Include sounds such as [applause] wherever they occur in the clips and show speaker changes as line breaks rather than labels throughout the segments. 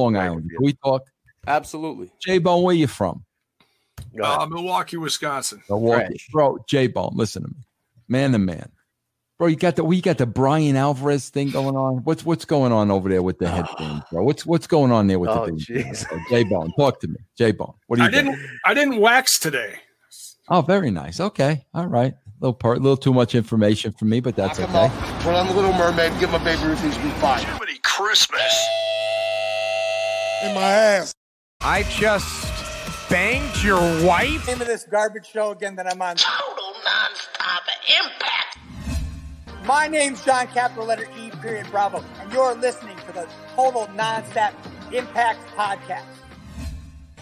Long Island. Can we talk?
Absolutely.
J Bone, where you from?
Uh, Milwaukee, Wisconsin.
Milwaukee. Bro, J Bone, listen to me. Man to man. Bro, you got the we got the Brian Alvarez thing going on. What's what's going on over there with the headphones, [sighs] bro? What's what's going on there with
Oh,
the thing? J Bone, talk to me. J Bone. What do you
I
think?
didn't. I didn't wax today.
Oh, very nice. Okay. All right. A little part, a little too much information for me, but that's okay.
Put on the Little Mermaid, give him a baby Ruth, he's be fine.
Jiminy Christmas.
In my ass.
I just banged your wife.
Name of this garbage show again that I'm on.
Total non-stop impact.
My name's John Capital Letter E period Bravo, and you're listening to the Total Nonstop Impact Podcast.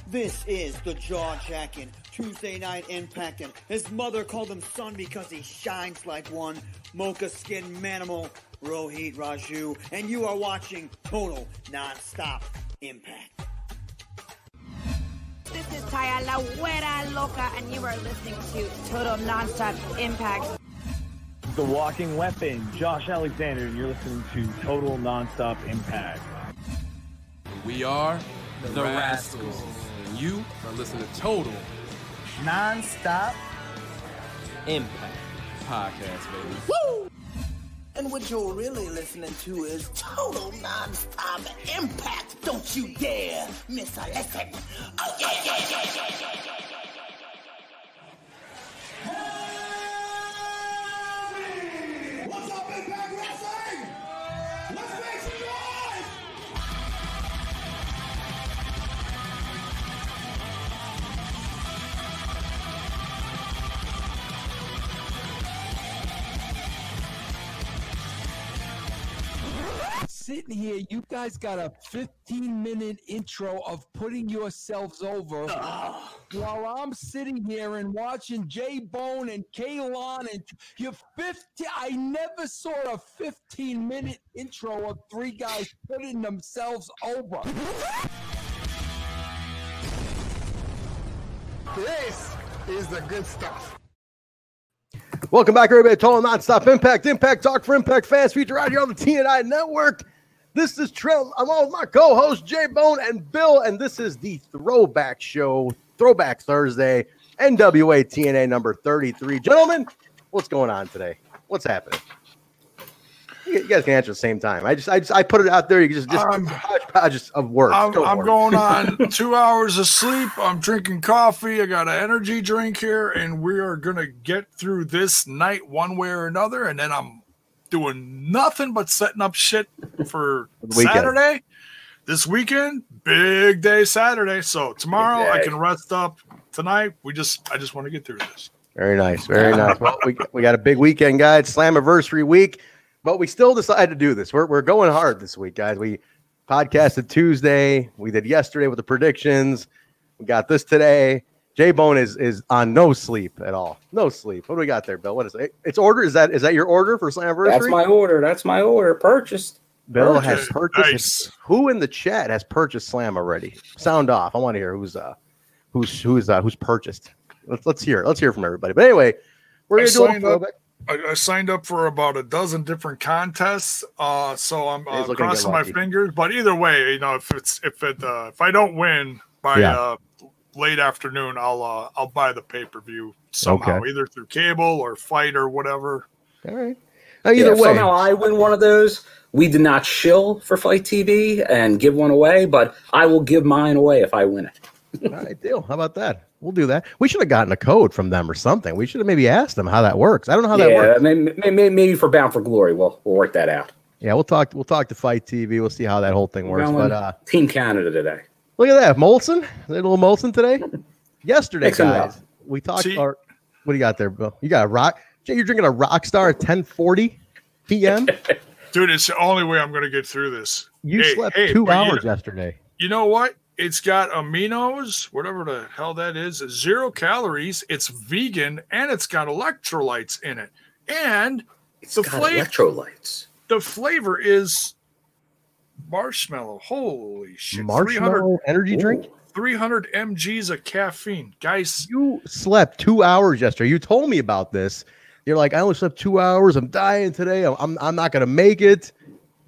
This is the jaw jacking Tuesday night impacting. His mother called him son because he shines like one. Mocha skin manimal Rohit Raju, and you are watching Total Nonstop Impact.
This is Taya La Güera Loca, and you are listening to Total Nonstop Impact.
The Walking Weapon, Josh Alexander, and you're listening to Total Nonstop Impact.
We are the, Rascals. And you are listening to Total
Non-stop
Impact Podcast, baby.
Woo! And what you're really listening to is total non-stop impact. Don't you dare miss a lesson. Oh yeah, yeah, yeah, yeah, yeah, yeah.
What's
Sitting here, you guys got a 15 minute intro of putting yourselves over while I'm sitting here and watching J Bone and Kaylon and you're 50. I never saw a 15 minute intro of three guys putting themselves over.
This is the good stuff.
Welcome back, everybody. to Total Nonstop Impact, Impact Talk for Impact fans, featured right here on the TNI Network. This is Trent. I'm on with my co-host Jay Bone and Bill, and this is the Throwback Show, Throwback Thursday, NWA TNA number 33. Gentlemen, what's going on today? What's happening? You guys can answer at the same time. I just, I just, I put it out there. You just, just
Um,
hodgepodge just of words.
I'm,
Go
I'm going on two hours of sleep. I'm drinking coffee. I got an energy drink here, and we are gonna get through this night one way or another. And then I'm doing nothing but setting up shit for. [laughs] Saturday. This weekend, big day Saturday. So tomorrow I can rest up. Tonight, we just I just want to get through this.
Very nice. Very nice. Well, we, we got a big weekend, guys. Slammiversary week, but we still decided to do this. We're, we're going hard this week, guys. We podcasted Tuesday. We did yesterday with the predictions. We got this today. J Bone is is on no sleep at all. No sleep. What do we got there, Bill? What is it? It's order. Is that is that your order for Slammiversary?
That's my order. That's my order. Purchased.
Bill has
Purchased.
purchased. Who in the chat has purchased Slam already? Sound off. I want to hear who's uh who's who's uh who's purchased. Let's let's hear. it. Let's hear from everybody. But anyway, we're
I
gonna do a
signed up. I, I signed up for about a dozen different contests, uh, so I'm uh,
He's looking to get
crossing my fingers. But either way, you know, if it's if it uh, if I don't win by
Yeah.
uh, late afternoon, I'll uh, I'll buy the pay per view somehow,
Okay.
either through cable or fight or whatever.
All right. Now, either
if
way,
somehow I win one of those, we did not shill for FITE TV and give one away, but I will give mine away if I win it. [laughs]
all right, deal. How about that? We'll do that. We should have gotten a code from them or something. We should have maybe asked them how that works. I don't know how that works.
maybe, maybe, maybe for Bound for Glory, we'll we'll work that out.
Yeah, we'll talk. We'll talk to FITE TV. We'll see how that whole thing works. But uh,
Team Canada today.
Look at that, Molson. A little Molson today? [laughs] Yesterday,
Mixing it up.
guys, we talked.
See-
Or, what do you got there, Bill? You got a rock. Jay, you're drinking a Rockstar at 10:40 p.m. [laughs]
Dude, it's the only way I'm going to get through this.
You
Hey,
slept
hey,
two hours
You,
yesterday.
you know what? It's got aminos, whatever the hell that is, zero calories. It's vegan and it's got electrolytes in it. And the
Got
flavor
electrolytes.
the flavor is marshmallow. Holy shit. 300,
Marshmallow energy drink.
300 mg's of caffeine. Guys,
You slept two hours yesterday. You told me about this. You're like, I only slept two hours. I'm dying today. I'm I'm, I'm not gonna make it.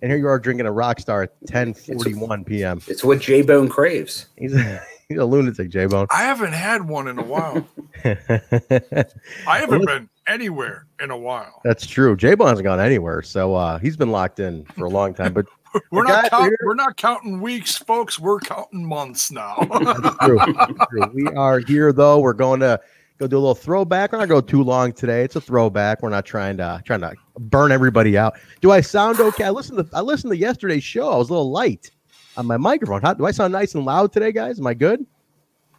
and here you are drinking a Rockstar at 10:41 p.m.
It's what J Bone craves.
He's a, [laughs] he's a lunatic, J Bone.
I haven't had one in a while. [laughs] I haven't been anywhere in a while.
That's true. J Bone hasn't gone anywhere, so uh, he's been locked in for a long time. But [laughs]
We're not count,
here-
we're not counting weeks, folks. We're counting months now.
true. true. We are here though. We're going to go do a little throwback. We're not going to go too long today. It's a throwback. We're not trying to trying to burn everybody out. Do I sound okay? I listened to I listened to yesterday's show. I was a little light on my microphone. How, do I sound nice and loud today, guys? Am I good?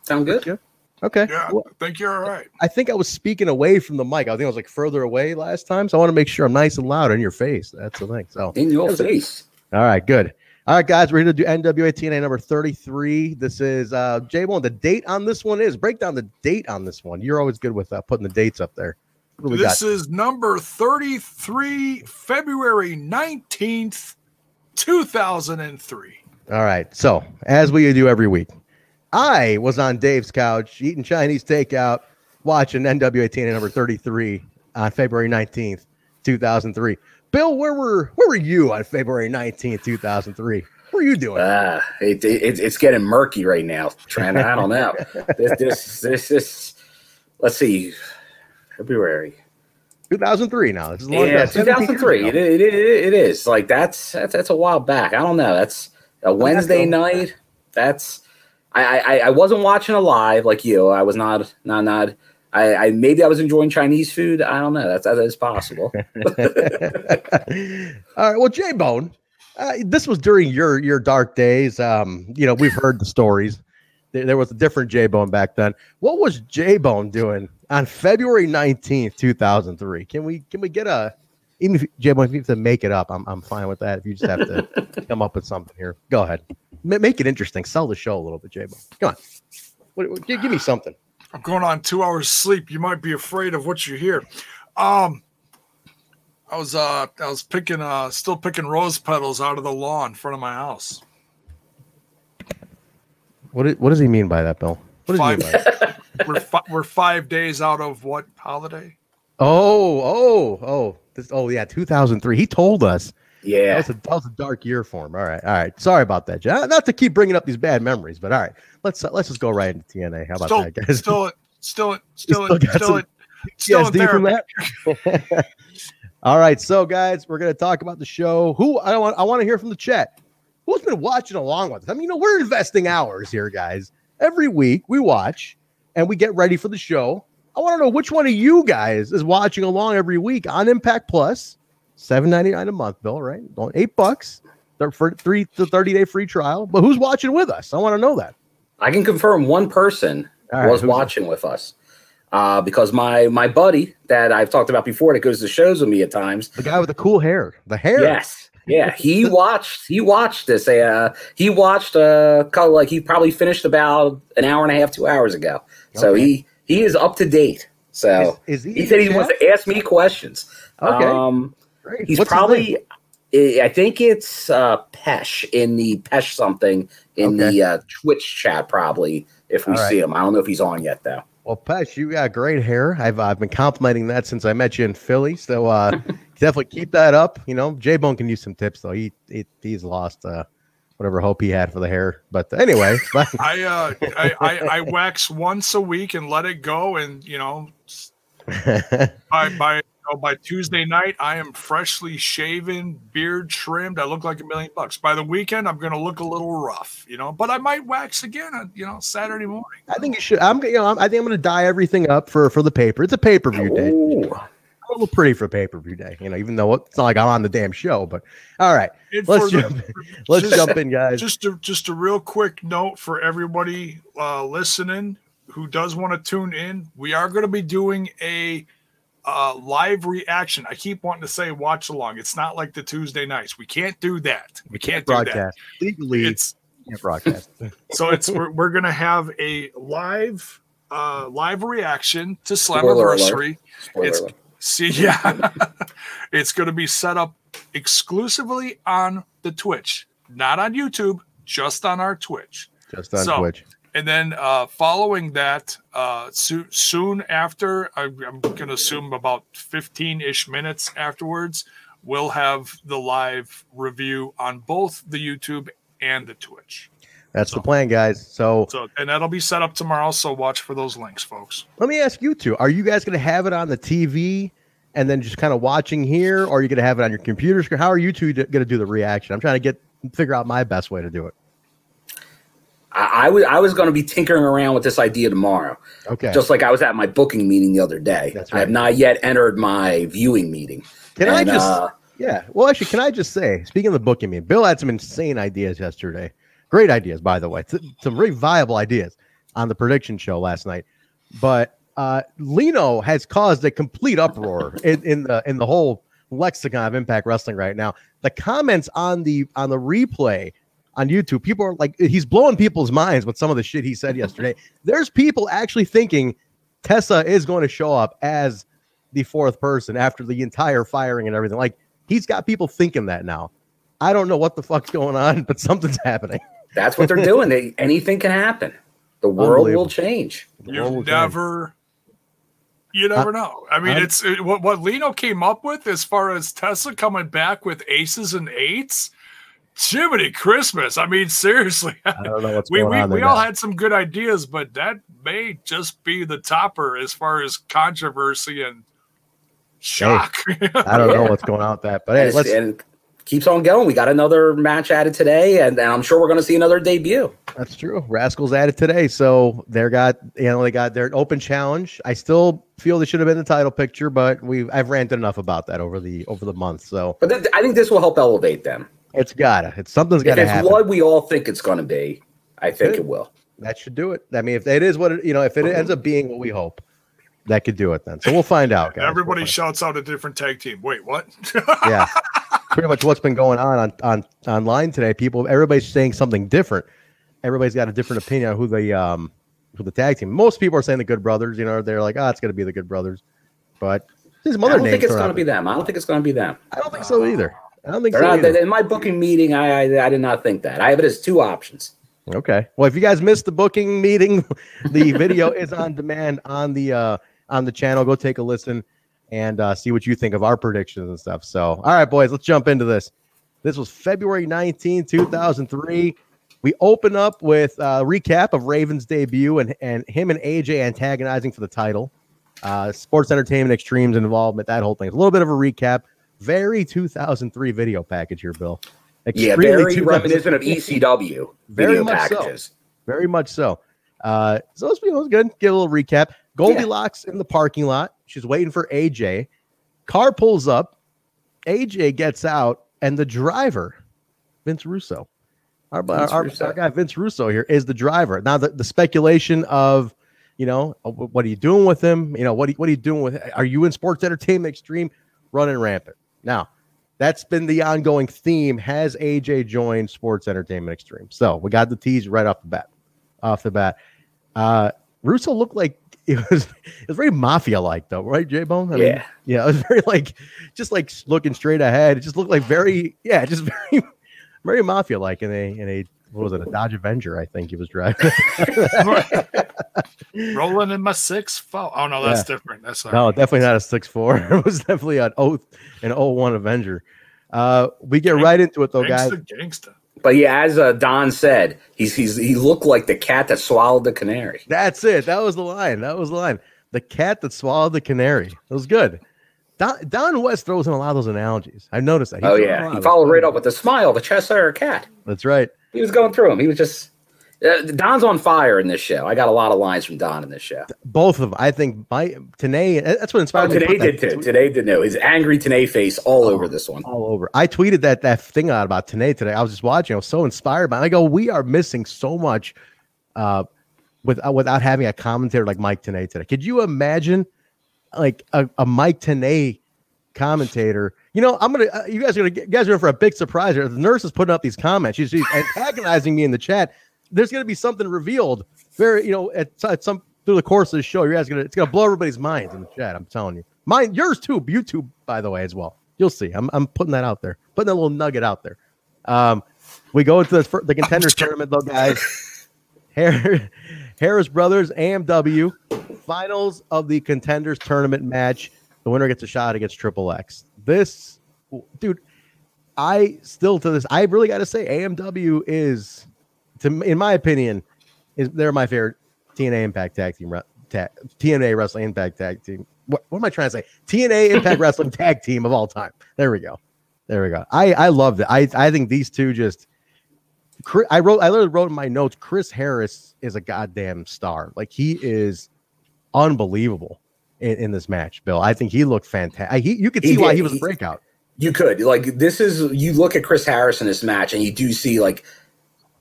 Sound good?
Okay.
yeah,
Well,
I think you're all right.
I think I was speaking away from the mic. I think I was like further away last time, so I want to make sure I'm nice and loud in your face. That's the thing. So
In your face.
All right, good. All right, guys, we're here to do NWA TNA number 33. This is uh J Bone. The date on this one is break down the date on this one. You're always good with uh, putting the dates up there. What do we
This
got?
is number 33, February 19th, 2003.
All right. So, as we do every week, I was on Dave's couch eating Chinese takeout, watching NWA TNA number 33 on February 19th, 2003. Bill, where were where were you on February 19th, 2003? What were you doing?
Ah, it, it, it's getting murky right now. Trying to, I don't know. [laughs] This, this, this, this, let's see, February.
2003 now. This is a
Yeah,
time. 17 years
2003.
ago.
It, it, it, it is like that's, that's that's a while back. I don't know. That's a Wednesday night. That's I, I I wasn't watching it live like you. I was not not not. I, I maybe I was enjoying Chinese food. I don't know. That's that is possible. [laughs] [laughs]
All right. Well, J Bone, uh, this was during your your dark days. Um, you know, we've heard the stories. There, there was a different J Bone back then. What was J Bone doing on February nineteenth, two thousand three? Can we can we get a even if J Bone, if you have to make it up, I'm I'm fine with that. If you just have to [laughs] come up with something here, go ahead. Ma- make it interesting. Sell the show a little bit, J Bone. Come on. What, what- give me something.
I'm going on two hours sleep. You might be afraid of what you hear. Um, I was uh I was picking uh still picking rose petals out of the lawn in front of my house.
What what does he mean by that, Bill? What does he mean by that? [laughs]
we're fi- we're five days out of what holiday?
Oh, oh, oh, this. Oh, yeah, 2003. He told us.
Yeah.
That was, a, that was a dark year for him. All right, all right. Sorry about that, John. Not to keep bringing up these bad memories, but all right. Let's uh, let's just go right into TNA. How about
Still,
that, guys?
still, still, [laughs] still,
still
still,
got
still,
some
still in
PTSD from
therapy.
that. [laughs] all right, so guys, we're gonna talk about the show. Who I want I want to hear from the chat. Who's been watching along with us? I mean, you know, we're investing hours here, guys. Every week we watch and we get ready for the show. I want to know which one of you guys is watching along every week on Impact Plus. Seven ninety nine a month, Bill. Right, eight bucks for three to thirty day free trial. But who's watching with us? I want to know that.
I can confirm one person
right,
was
who's that?
watching with us. Uh, because my my buddy that I've talked about before that goes to shows with me at times.
The guy with the cool hair. The hair.
Yes. Yeah, he [laughs] watched he watched this. Uh, he watched uh co- like he probably finished about an hour and a half, two hours ago. So he he is up to date. So
Is- is he
he said he wants to ask me questions.
Okay.
Um,
Great.
he's
What's
probably I I think it's uh Pesh in the Pesh something in
Okay.
the uh, Twitch chat probably if we
All right.
see him. I don't know if he's on yet though.
Well, Pesh, you got great hair. I've I've been complimenting that since I met you in Philly. So uh, [laughs] definitely keep that up. You know, J Bone can use some tips though. He, he he's lost uh, whatever hope he had for the hair. But anyway, [laughs]
I uh I, I I wax once a week and let it go, and you know [laughs] by by you know, by Tuesday night I am freshly shaven, beard trimmed. I look like a million bucks. By the weekend I'm going to look a little rough, you know. But I might wax again, on, you know, Saturday morning.
I think you should. I'm you know I'm, I think I'm going to dye everything up for for the paper. It's a pay per view day. A little pretty for pay per view day, you know. Even though it's not like I'm on the damn show, but all right,
And
let's
for the-
jump. let's
just-
jump in, guys.
Just a just a real quick note for everybody uh, listening who does want to tune in. We are going to be doing a uh, live reaction. I keep wanting to say watch along. It's not like the Tuesday nights. We can't do that. We can't do that.
legally.
It's
can't broadcast. [laughs]
so it's we're, we're gonna have a live uh live reaction to
Spoiler alert.
Slammiversary. It's
alert. [laughs]
see yeah. [laughs] it's gonna be set up exclusively on the Twitch, not on YouTube, just on our Twitch.
Just on
So,
Twitch.
And then uh, following that, uh, so, soon after, I, I'm going to assume about 15 ish minutes afterwards, we'll have the live review on both the YouTube and the Twitch.
That's the plan, guys. So,
So, and that'll be set up tomorrow. So watch for those links, folks.
let me ask you two: Are you guys going to have it on the TV and then just kind of watching here, or are you going to have it on your computer screen? How are you two going to do the reaction? I'm trying to get figure out my best way to do it.
I, I was I was going to be tinkering around with this idea tomorrow.
Okay.
Just like I was at my booking meeting the other day.
That's right.
I have not yet entered my viewing meeting.
Can I just?
uh,
yeah. Well, actually, can I just say, speaking of the booking me, Bill had some insane ideas yesterday. Great ideas, by the way. Some really viable ideas on the prediction show last night. But uh, Lino has caused a complete uproar [laughs] in, in the in the whole lexicon of Impact Wrestling right now. The comments on the on the replay on YouTube, people are like, he's blowing people's minds with some of the shit he said yesterday. [laughs] There's people actually thinking Tessa is going to show up as the fourth person after the entire firing and everything. Like he's got people thinking that now. I don't know what the fuck's going on, but something's [laughs] happening.
That's what they're doing. They, anything can happen. The world will change.
You never, you never uh, know. I mean,
I'm-
it's it, what what Lino came up with as far as Tesla coming back with aces and eights. Jiminy Christmas! I mean, seriously,
I don't know what's
we
going
we,
on there
we all had some good ideas, but that may just be the topper as far as controversy and shock.
I don't know [laughs] what's going on with that, but hey,
and,
let's.
and it keeps on going. We got another match added today, and, and I'm sure we're going to see another debut.
That's true. Rascals added today, so they're got you know they got their open challenge. I still feel they should have been the title picture, but we I've ranted enough about that over the over the month, so
But th- I think this will help elevate them.
It's gotta. It's something's gotta
it's
happen.
what we all think it's going to be, I think
Good.
it will.
That should do it. I mean, if it is what it, you know, if it ends up being what we hope, that could do it. Then, so we'll find out, guys.
Everybody shouts out a different tag team. Wait, what? [laughs]
yeah, pretty much what's been going on on on online today. People, everybody's saying something different. Everybody's got a different opinion on who the um who the tag team. Most people are saying the Good Brothers. You know, they're like, oh, it's going to be the Good Brothers, but there's some
I don't think it's going
out
to be them. I don't think it's going to be them.
I don't think so either. I don't think
They're
so
not, in my booking meeting, I, I I did not think that. I have it as two options.
Okay. Well, if you guys missed the booking meeting, [laughs] the video is on demand on the uh on the channel. Go take a listen and uh, see what you think of our predictions and stuff. So, all right, boys, let's jump into this. This was February 19, 2003. We open up with a recap of Raven's debut and, and him and AJ antagonizing for the title. Uh, sports entertainment extremes involvement, that whole thing. A little bit of a recap. Very 2003 video package here, Bill.
Yeah, very
2003.
reminiscent of ECW
Very
video
much so.
packages.
Very much so. Uh, so it was good. Get a little recap. Goldylocks in the parking lot. She's waiting for AJ. Car pulls up. AJ gets out, and the driver, Vince Russo, our,
Vince
our,
Russo.
our guy Vince Russo here is the driver. Now the, the speculation of, you know, what are you doing with him? You know, what are, what are you doing with? Are you in sports entertainment extreme, running rampant? Now, that's been the ongoing theme. Has AJ joined sports entertainment extreme? So we got the tease right off the bat. Off the bat, uh, Russo looked like [laughs] it was it was very mafia like though, right, J Bone?
Yeah.
yeah, it was [laughs] very like just like looking straight ahead. It just looked like very yeah, just [laughs] very very mafia like in a in a what was it a [laughs] Dodge Avenger? I think he was driving. [laughs]
Rolling in my six foul. Oh no, that's
Yeah.
different. That's not
No, definitely not a six four. [laughs] it was definitely an oath an 01 Avenger. Uh, we get right into it though, guys.
gangsta, gangsta.
But yeah, as uh, Don said, he's, he's he looked like the cat that swallowed the canary.
That's it. That was the line. That was the line. The cat that swallowed the canary. It was good. Don, Don West throws in a lot of those analogies. I've noticed that. He
oh
throws in a
yeah,
lot
he followed right up with the smile, the Cheshire cat.
That's right.
He was going through him. He was just uh, Don's on fire in this show. I got a lot of lines from Don in this show.
Both of them. I think my Tenay. That's what
Oh,
inspired me.
today
put that
did too. Today did know his angry Tenay face all over this one.
all over. I tweeted that that thing out about Tenay today. I was just watching. I was so inspired by. It. I go, we are missing so much, uh, without without having a commentator like Mike Tenay today. Could you imagine, like a, a Mike Tenay commentator? You know, I'm gonna. Uh, you guys are gonna. You guys are in for a big surprise here. The nurse is putting up these comments. She's, she's antagonizing me in the chat. There's gonna be something revealed. Very, you know, at, at some through the course of the show. You guys gonna. It's gonna blow everybody's minds in the chat. I'm telling you. Mine, yours too. YouTube, by the way, as well. You'll see. I'm, I'm putting that out there. Putting that little nugget out there. Um, we go into the, the contenders tournament though, guys. [laughs] Har- Harris Brothers AMW finals of the contenders tournament match. The winner gets a shot against Triple X. This dude. I still to this, I really got to say, AMW is, to in my opinion, is they're my favorite TNA Impact Tag Team, ta- TNA Wrestling Impact Tag Team. What, what am I trying to say? TNA Impact [laughs] Wrestling Tag Team of all time. There we go. There we go. I I love it. I I think these two just. Chris, I wrote. I literally wrote in my notes. Chris Harris is a goddamn star. Like he is unbelievable in, in this match. Bill, I think he looked fantastic. He, you could
He
see why he was a breakout.
You could like this is you look at Chris Harris in this match and you do see like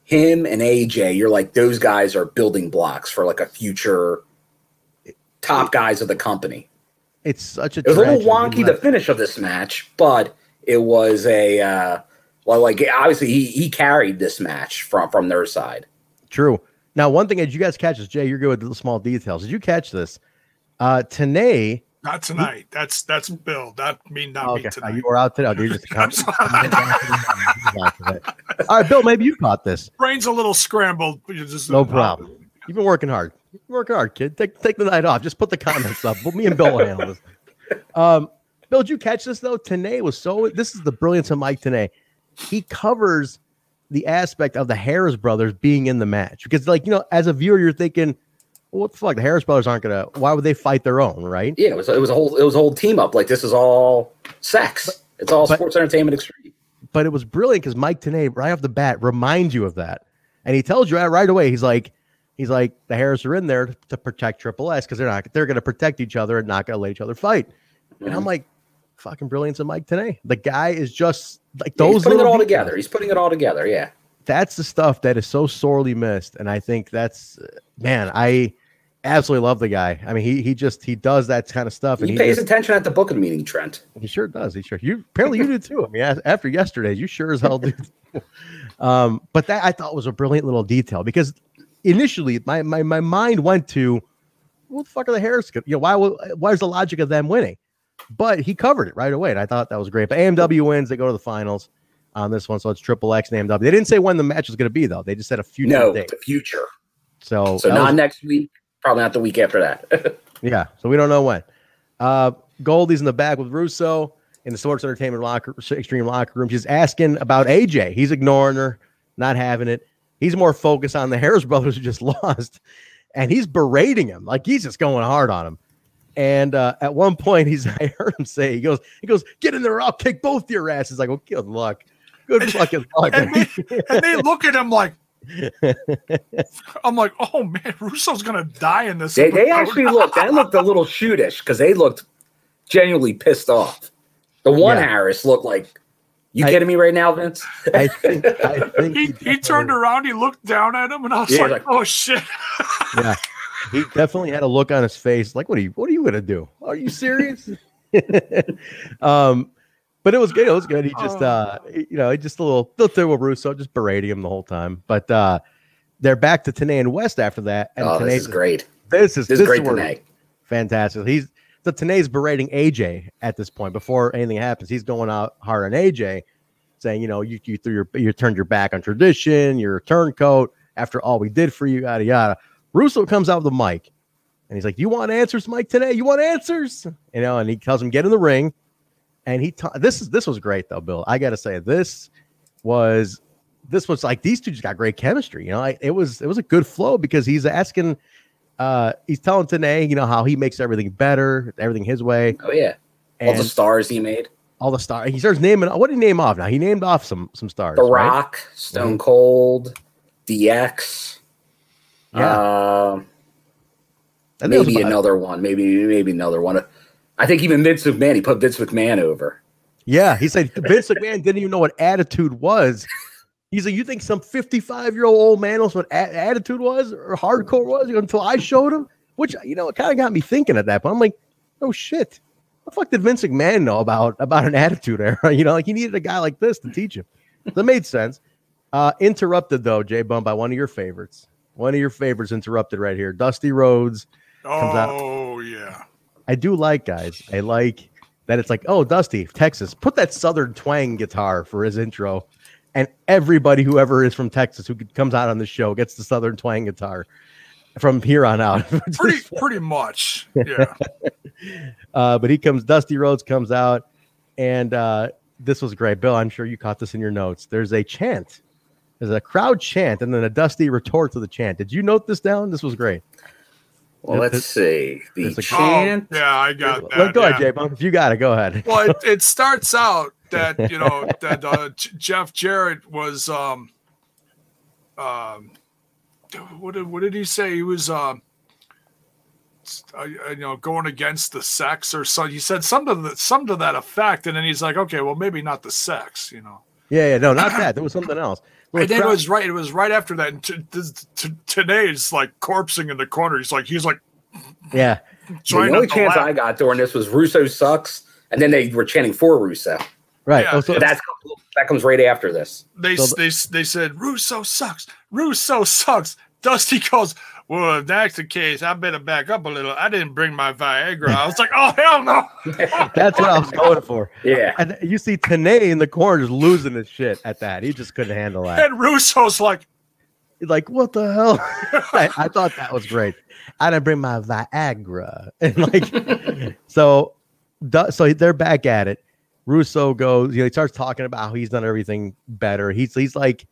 him and AJ. You're like those guys are building blocks for like a future top guys of the company.
It's such a.
It was a little wonky the finish of this match, but it was a uh, well, like obviously he he carried this match from from their side.
True. Now, one thing did you guys catch this? Jay, you're good with the small details. Did you catch this? Uh Tenay.
Not tonight. That's that's Bill. That mean not me
Okay,
tonight.
you were out today. Oh, dude, just [laughs] come. All right, Bill. Maybe you caught this.
Brain's a little scrambled. just
No problem. You've been working hard. Working hard, kid. Take take the night off. Just put the comments up. Me and Bill will handle this. Um, Bill, did you catch this though? Tenay was so. This is the brilliance of Mike Tenay. He covers the aspect of the Harris brothers being in the match because, like you know, as a viewer, you're thinking, well, "What the fuck? The Harris brothers aren't gonna. Why would they fight their own, right?"
Yeah, it was it was a whole it was a whole team up. Like this is all sex. It's all
but-
sports entertainment extreme.
but it was brilliant because Mike Tenay right off the bat reminds you of that, and he tells you right away. He's like, he's like, the Harris are in there to protect Triple S because they're not they're going to protect each other and not going to let each other fight. And I'm mm-hmm. like, fucking brilliance of Mike Tenay. The guy is just like
Yeah,
those.
he's putting it all together. He's putting it all together. Yeah.
That's the stuff that is so sorely missed, and I think that's man, I absolutely love the guy. I mean, he he just he does that kind of stuff, and
He
he,
pays
just-
attention at the booking meeting, Trent.
he sure does. He sure. You apparently you do [laughs] too. I mean, after yesterday, you sure as hell do. [laughs] um, but that I thought was a brilliant little detail because initially my my, my mind went to what the fuck are the Harris? You know, why is the logic of them winning? But he covered it right away, and I thought that was great. But AMW wins; they go to the finals on this one, so it's Triple X and AMW. They didn't say when the match was going to be though; they just said a future
No,
date.
the future.
So,
So not
was-
next week. Probably not the week after that. [laughs]
yeah, so we don't know when. Uh, Goldie's in the back with Russo in the sports entertainment locker, extreme locker room. She's asking about AJ. He's ignoring her, not having it. He's more focused on the Harris brothers who just [laughs] lost, and he's berating him like he's just going hard on him. And uh, at one point, he's [laughs] I heard him say he goes he goes get in there, I'll kick both your asses. Like, well, good luck, good fucking luck.
and they, [laughs] and they look at him like, I'm like, oh man, Russo's gonna die in this.
they, they actually [laughs] looked. That looked a little shootish because they looked genuinely pissed off. The one
Yeah.
Harris looked like, you
I-
kidding me right now, Vince?
I think I think
he, he turned around, he looked down at him, and I was
Yeah,
like,
like-
oh shit. [laughs]
yeah, he definitely had a look on his face like, "What are you? What are you gonna do? Are you serious?" um, but it was good. It was good. He just, uh, you know, he just a little, little thing with Russo, just berating him the whole time. But uh, they're back to Tenay and West after that. And
oh,
Tenay
this is great.
This is
This is great
where-
Tenay.
Fantastic. He's so Tenay's berating AJ at this point before anything happens. He's going out hard on AJ, saying, you know, you you threw your you turned your back on tradition, you're a turncoat after all we did for you, yada yada. Russo comes out with the mic and he's like, You want answers, Mike, today? You want answers? You know, and he tells him, get in the ring. And he ta- this is this was great though, Bill. I gotta say, this was this was like these two just got great chemistry. You know, I, it was it was a good flow because he's asking uh he's telling Tenay, you know, how he makes everything better, everything his way.
Oh yeah, all the stars he made.
All the stars. He starts naming what did he name off now? He named off some some stars.
The
right?
Rock, Stone Cold, DX.
Yeah.
Um,
it
maybe another one. Maybe maybe another one. I think even Vince McMahon. He put Vince McMahon over.
Yeah, he said Vince McMahon didn't even know what attitude was. He's like, you think some 55 year old old man knows what a- attitude was or hardcore was until I showed him? Which you know, it kind of got me thinking at that point. I'm like, oh shit, what the fuck did Vince McMahon know about about an attitude era? [laughs] You know, like he needed a guy like this to teach him. That made sense. Uh, interrupted though, Jay Bum by one of your favorites. One of your favorites interrupted right here. Dusty Rhodes comes out.
Oh yeah.
I do like guys. I like that it's like, oh, Dusty, Texas, put that Southern twang guitar for his intro. And everybody, whoever is from Texas who comes out on the show, gets the Southern twang guitar from here on out. [laughs]
Pretty pretty much. Yeah. [laughs]
uh, but he comes, Dusty Rhodes comes out, and uh, this was great, Bill. I'm sure you caught this in your notes. There's a chant. There's a crowd chant, and then a Dusty retort to the chant. Did you note this down? This was great.
Well, let's see. The chant.
Oh, yeah, I got
Let-
that.
go
yeah.
ahead, J Bone. If you got it, go ahead. [laughs]
well, it, it starts out [laughs] that you know that uh, J- Jeff Jarrett was um um what did what did he say? He was um uh, you know going against the sex or so. He said something that some to that effect, and then he's like, okay, well maybe not the sex, you know.
Yeah, yeah, no, not [clears throat] that. There was something else. Well,
And then it was right. It was right after that. And t- t- t- Tenay's like corpsing in the corner. He's like he's like
yeah.
The
trying
only
not
chance
laugh.
I got during this was Russo sucks, and then they were chanting for Russo.
Right.
Yeah,
oh, so
But that's that comes right after this.
they
So
they they said Russo sucks. Russo sucks. Dusty goes, well, if that's the case, I better back up a little. I didn't bring my Viagra. I was like, oh hell no. [laughs]
that's what I was going for.
Yeah.
And you see Tenay in the corner just losing his shit at that. He just couldn't handle that.
And Russo's like,
He's like, what the hell? [laughs] I, I thought that was great. I didn't bring my Viagra. [laughs] And like, so, so they're back at it. Russo goes, you know, he starts talking about how he's done everything better. He's he's like,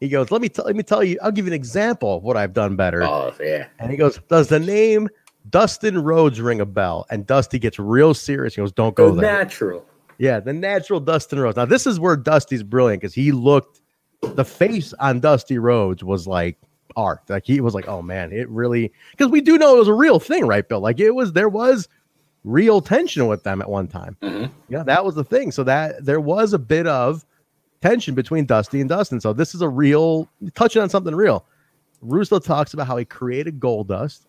he goes, let me tell let me tell you, I'll give you an example of what I've done better.
Oh yeah.
And he goes, does the name Dustin Rhodes ring a bell? And Dusty gets real serious. He goes, don't go
Go
there.
natural.
Yeah, the natural Dustin Rhodes. Now, this is where Dusty's brilliant because he looked, the face on Dusty Rhodes was like art. Like he was like, oh man, it really, because we do know it was a real thing, right, Bill? Like it was, there was real tension with them at one time. Mm-hmm. Yeah, that was the thing. So that there was a bit of tension between Dusty and Dustin. So this is a real, touching on something real. Russo talks about how he created Goldust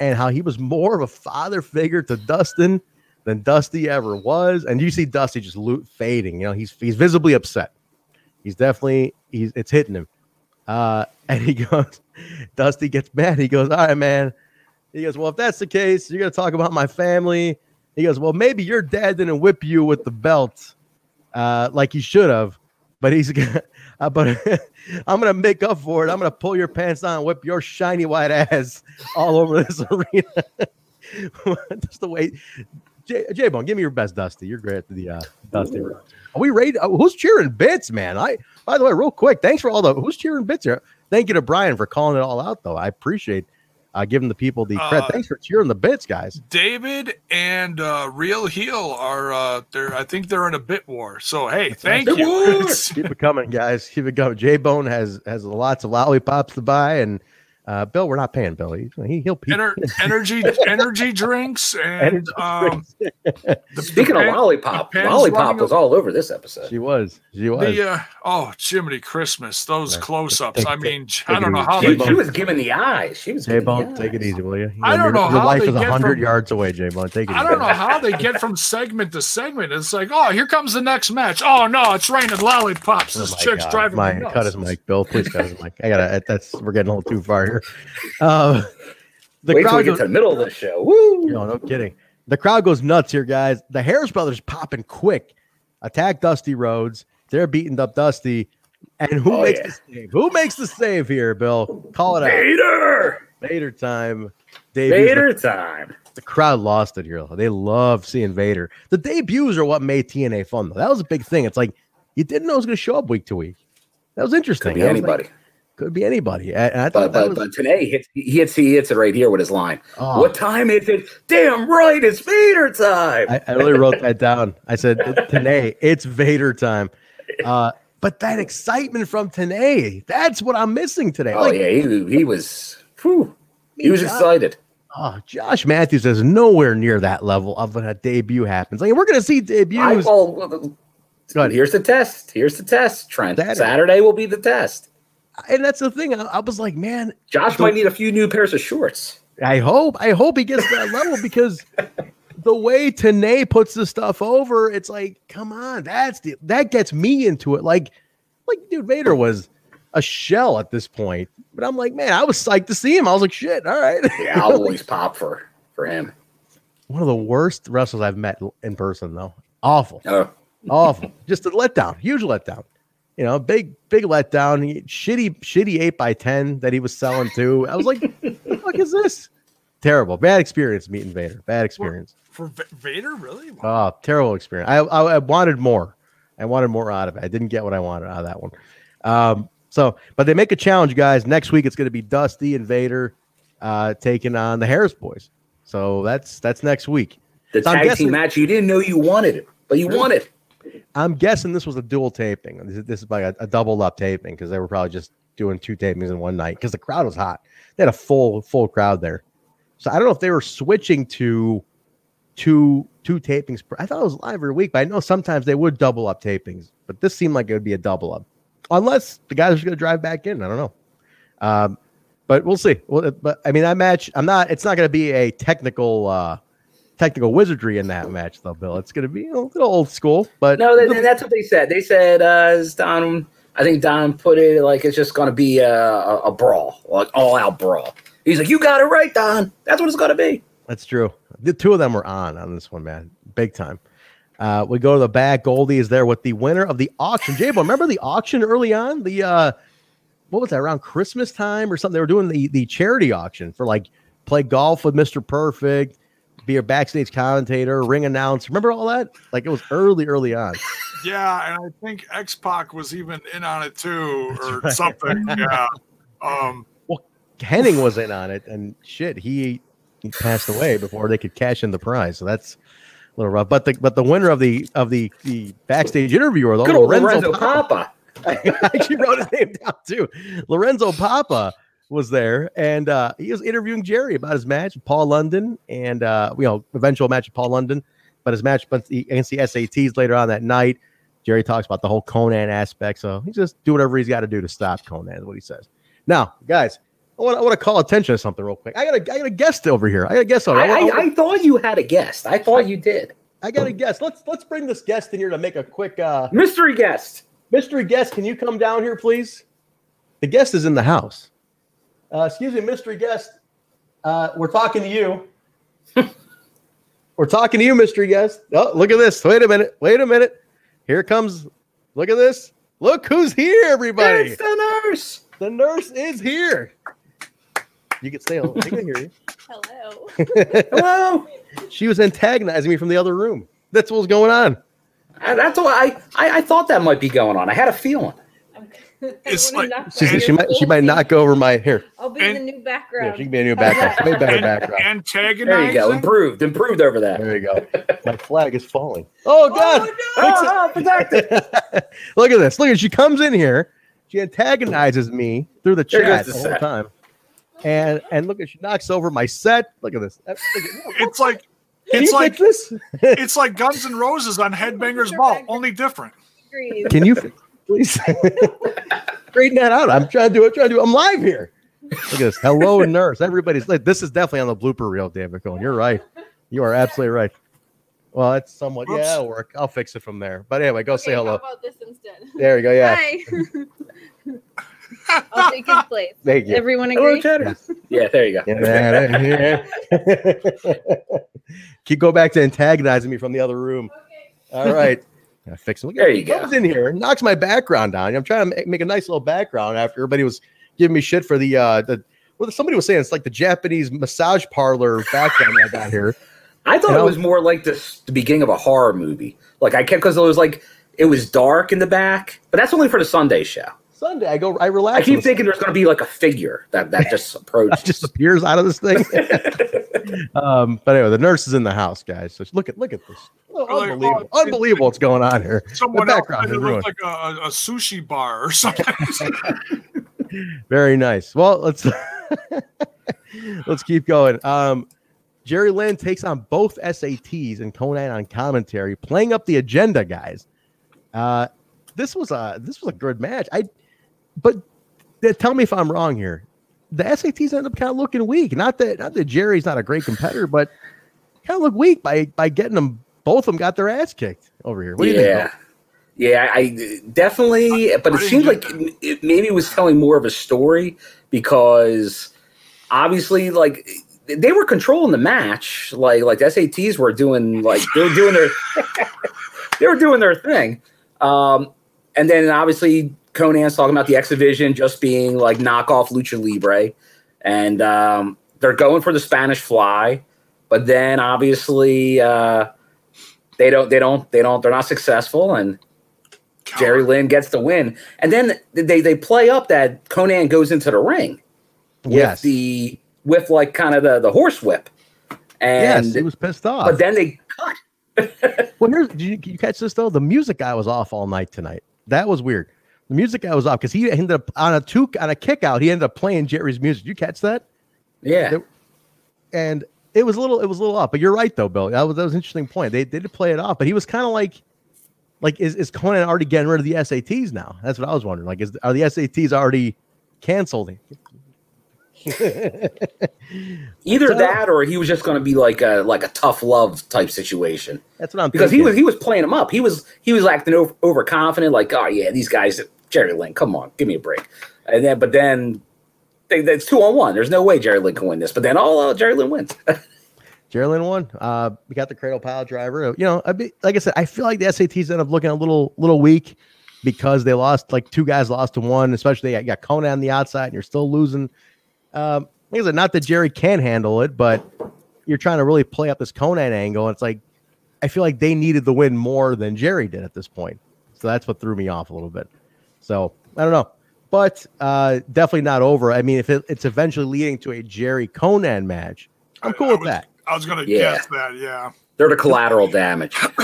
and how he was more of a father figure to Dustin than Dusty ever was. And you see Dusty just loot fading. You know, he's he's visibly upset. He's definitely he's it's hitting him. Uh, and he [laughs] goes, Dusty gets mad. He goes, All right, man. He goes, Well, if that's the case, you're gonna talk about my family. He goes, Well, maybe your dad didn't whip you with the belt uh, like he should have, but he's gonna [laughs] uh, but [laughs] I'm gonna make up for it. I'm gonna pull your pants down whip your shiny white ass all over this [laughs] arena. Just the way J J Bone, give me your best Dusty. You're great at the uh, Dusty. Are we ready? uh, who's cheering bits, man? I by the way, real quick, thanks for all the who's cheering bits here. Thank you to Brian for calling it all out, though. I appreciate uh, giving the people the credit.
Uh,
thanks for cheering the bits, guys.
David and uh, Real Heel are uh, they're I think they're in a bit war. So hey, thank
Bit
you. [laughs]
Keep it coming, guys. Keep it going. J Bone has has lots of lollipops to buy, and uh, Bill, we're not paying Bill. He, he, he'll he,
Ener- [laughs] energy energy drinks and
Energy
um, the, [laughs]
Speaking
the
of lollipop, lollipop was
a-
all over this episode.
She was. She was.
The uh, oh, Jiminy Christmas, those close-ups. I mean,
take
I don't know how
She,
they
she was giving the eyes. She was
J
giving
Bone,
the
take it easy, will you?
I don't
your,
know
Your
how
life
they
is
get
hundred yards away, J Bone. Take it
I
easy.
don't know how they get from segment to segment. It's like, oh, here comes the next match. Oh no, it's raining lollipops.
Oh
This
my
chick's
God.
driving
my,
me nuts.
cut his mic, Bill. Please cut his mic. I gotta. That's we're getting a little too far here. Uh, the
Wait till
crowd
we get
goes,
to the middle of the show. Woo!
no, no kidding. The crowd goes nuts here, guys. The Harris brothers popping quick, attack Dusty Rhodes. They're beating up Dusty, and who
Oh,
makes
yeah.
the save? Who makes the save here, Bill? Call it out.
Vader!
Vader time. Dave
Vader time.
the crowd lost it here. They love seeing Vader. The debuts are what made TNA fun, though. That was a big thing. It's like you didn't know it was going to show up week to week. That was interesting.
Could be
was like,
anybody.
Could be anybody. And I thought
But,
that
but,
was
but Tenay hits, he hits he hits it right here with his line.
Oh.
What time is it? Damn right, it's Vader time.
I, I really wrote that down. I said today it's Vader time. Uh, but that excitement from Tenay, that's what I'm missing today.
oh
Like,
yeah, he, he was whew, he was
Josh-
excited.
Oh, Josh Matthews is nowhere near that level of when a debut happens. Like we're gonna see
I,
debuts.
well,
Go ahead.
here's the test. Here's the test, Trent.
Saturday.
Saturday, will be the test.
And that's the thing. I, I was like, man,
Josh might need a few new pairs of shorts.
I hope, I hope he gets that level because the way Tenay puts the stuff over, it's like, come on, that's the that gets me into it. Like, like, dude, Vader was a shell at this point, but I'm like, man, I was psyched to see him. I was like, shit, all right.
Yeah, [laughs] I'll always pop for for him.
One of the worst wrestlers I've met in person, though. Awful,
Oh,
awful. Just a letdown, huge letdown. You know, big, big letdown. He- shitty, shitty eight by ten that he was selling to. I was like, [laughs] the fuck is this? Terrible, bad experience meeting Vader. Bad experience.
For Va- Vader, really? Wow.
Oh, terrible experience. I, I I wanted more. I wanted more out of it. I didn't get what I wanted out of that one. Um, so, but they make a challenge, guys. Next week it's going to be Dusty and Vader uh, taking on the Harris Boys. So that's that's next week.
The
So
tag
guessing-
team match, you didn't know you wanted it, but you wanted it.
I'm guessing this was a dual taping. This is, this is like a, a double up taping because they were probably just doing two tapings in one night because the crowd was hot. They had a full full crowd there. So I don't know if they were switching to two two tapings. I thought it was live every week, but I know sometimes they would double up tapings. But this seemed like it would be a double up, unless the guys are going to drive back in. I don't know. Um, but we'll see. Well, but I mean that match. I'm not. It's not going to be a technical. uh Technical wizardry in that match, though, Bill. It's going to be a little old school, but
No, that, that's what they said. They said, uh, as Don, I think Don put it like it's just going to be a, a, a brawl, like all out brawl. He's like, you got it right, Don. That's what it's going to be.
That's true. The two of them were on on this one, man, big time. Uh, we go to the back. Goldie is there with the winner of the auction. Jabo, remember the auction early on? The uh, what was that around Christmas time or something? They were doing the the charity auction for like play golf with Mister Perfect, be a backstage commentator, ring announcer. Remember all that? Like it was early, early on.
Yeah, and I think X Pac was even in on it too, or
right.
something. Yeah. Um,
well, Hennig was in on it, and shit, he, he passed away before they could cash in the prize. So that's a little rough. But the but the winner of the of the the backstage interviewer, though,
Good
Lorenzo,
Lorenzo
Papa.
Papa. [laughs]
I actually wrote his name down too. Lorenzo Papa was there, and uh, he was interviewing Jerry about his match with Paul London, and uh, you know, eventual match with Paul London, but his match against the SATs later on that night. Jerry talks about the whole Konnan aspect, so he just do whatever he's got to do to stop Konnan. Is what he says. Now, guys, I want, I want to call attention to something real quick. I got a I got a guest over here. I got a guest over.
I,
I,
I, I thought you had a guest. I thought you did.
I got a guest. Let's let's bring this guest in here to make a quick uh,
mystery guest.
Mystery guest, can you come down here, please? The guest is in the house. Uh, excuse me, mystery guest. Uh, we're talking to you. [laughs] we're talking to you, mystery guest. Oh, look at this. Wait a minute. Wait a minute. Here comes. Look at this. Look who's here, everybody.
It's the nurse.
The nurse is here. You can stay. I can hear you. [laughs]
Hello.
Hello.
She was antagonizing me from the other room. That's what was going on.
Uh, That's why I, I, I thought that might be going on. I had a feeling. [laughs]
it's like
She, she might she might knock over my here.
I'll be in the new background.
Yeah, she can be a new background. Way better background.
antagonizing.
There you go. Improved. Improved over that.
There you go. My flag is falling. [laughs] Oh God!
Oh, ah, protected. [laughs]
Look at this. Look at she comes in here. She antagonizes me through the chat
goes the
the whole time. And and look at she knocks over my set. Look at this. Look at-
It's like
Can
it's
you
like
this?
it's like Guns N' Roses on Headbangers Ball, only different.
Can you fix- please [laughs] straighten that out? I'm trying to do it. Trying to do. I'm live here. Look at this. Hello, [laughs] nurse. Everybody's like, this is definitely on the blooper reel, David Cohen. You're right. You are absolutely right. Well, that's somewhat.
Oops.
Yeah, it'll work. I'll fix it from there. But anyway, go say hello.
How about this instead?
There you go. Yeah.
Hi. [laughs] I'll take his place.
Thank you.
Everyone
Hello,
agree?
Cheddar. Yeah, there you go.
Yeah, yeah. Keep go back to antagonizing me from the other room. All right. I fix it. Look,
There
he
you go.
comes in here, knocks my background down. I'm trying to make, a nice little background after everybody was giving me shit for the uh the well somebody was saying it's like the Japanese massage parlor background I got here. [laughs]
I thought
You
it was more like this, the beginning of a horror movie. Like I kept because it was like it was dark in the back, but that's only for the Sunday show.
Sunday, I go, I relax.
I keep thinking there's going to be like a figure that that just [laughs] approaches.
just appears out of this thing. [laughs] [laughs] um, but anyway, the nurse is in the house, guys. So look at look at this. Oh,
Like,
unbelievable,
oh,
unbelievable what's going on here.
Someone
the background is
it
ruined.
look like a, a, a sushi bar or something. [laughs] [laughs]
Very nice. Well, let's let's keep going. Um, Jerry Lynn takes on both SATs and Konnan on commentary, playing up the agenda, guys. Uh, this was a this was a good match. I, but uh, tell me if I'm wrong here. The SATs end up kind of looking weak. Not that not that Jerry's not a great competitor, but kind of look weak by by getting them. Both of them got their ass kicked over here. What do you think?
yeah, yeah, I definitely. But it seems like it maybe was telling more of a story because obviously, like they were controlling the match. Like like the SATs were doing like they were doing their [laughs] they were doing their thing. Um, and then obviously Konnan's talking about the X Division just being like knockoff Lucha Libre, and um, they're going for the Spanish Fly, but then obviously uh, they don't they don't they don't they're not successful, and Jerry Lynn gets the win, and then they they play up that Konnan goes into the ring with
Yes.
the with like kind of the the horse whip, and
yes, he was pissed off.
but then they [laughs]
well, here's did you, you catch this though? The music guy was off all night tonight. That was weird. The music guy was off because he ended up on a two on a kick out. He ended up playing Jerry's music. You catch that?
yeah.
And it was a little it was a little off. But you're right though, Bill. That was that was an interesting point. They, they did play it off, but he was kind of like like is, is Konnan already getting rid of the SATs now? That's what I was wondering. Like, is are the SATs already canceled? [laughs]
Either
So-
that, or he was just going to be like a like a tough love type situation.
That's what I'm
because he was he was playing him up. He was he was acting over, overconfident, like oh yeah, these guys, Jerry Lynn, come on, give me a break. And then but then they, that's two on one. There's no way Jerry Lynn can win this. But then oh, uh, Jerry Lynn wins. [laughs]
Jerry Lynn won. Uh, we got the cradle pile driver. You know, I be, like I said, I feel like the SATs end up looking a little little weak because they lost like two guys lost to one, especially you got Konnan on the outside and you're still losing. Um, like I said, not that Jerry can handle it, but you're trying to really play up this Konnan angle. And it's like I feel like they needed the win more than Jerry did at this point. So that's what threw me off a little bit. So I don't know. But uh, definitely not over. I mean, if it, it's eventually leading to a Jerry Konnan match, I'm cool with that.
I was gonna
Yeah.
guess that. Yeah.
They're the collateral damage. [clears throat]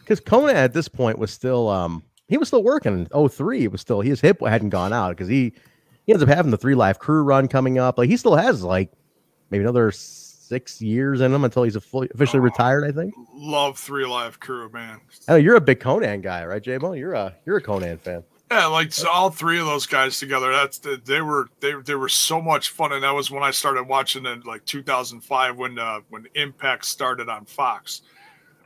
because Konnan at this point was still um he was still working in 03 it was still his hip hadn't gone out because he he ends up having the 3Live Kru run coming up like he still has like maybe another six years in him until he's a fully, officially retired i think
Love 3Live Kru, man.
i know you're a big Konnan guy right j-mo you're a you're a Konnan fan
Yeah, like so all three of those guys together. That's they were they they were so much fun, and that was when I started watching in like 2005 when uh, when Impact started on Fox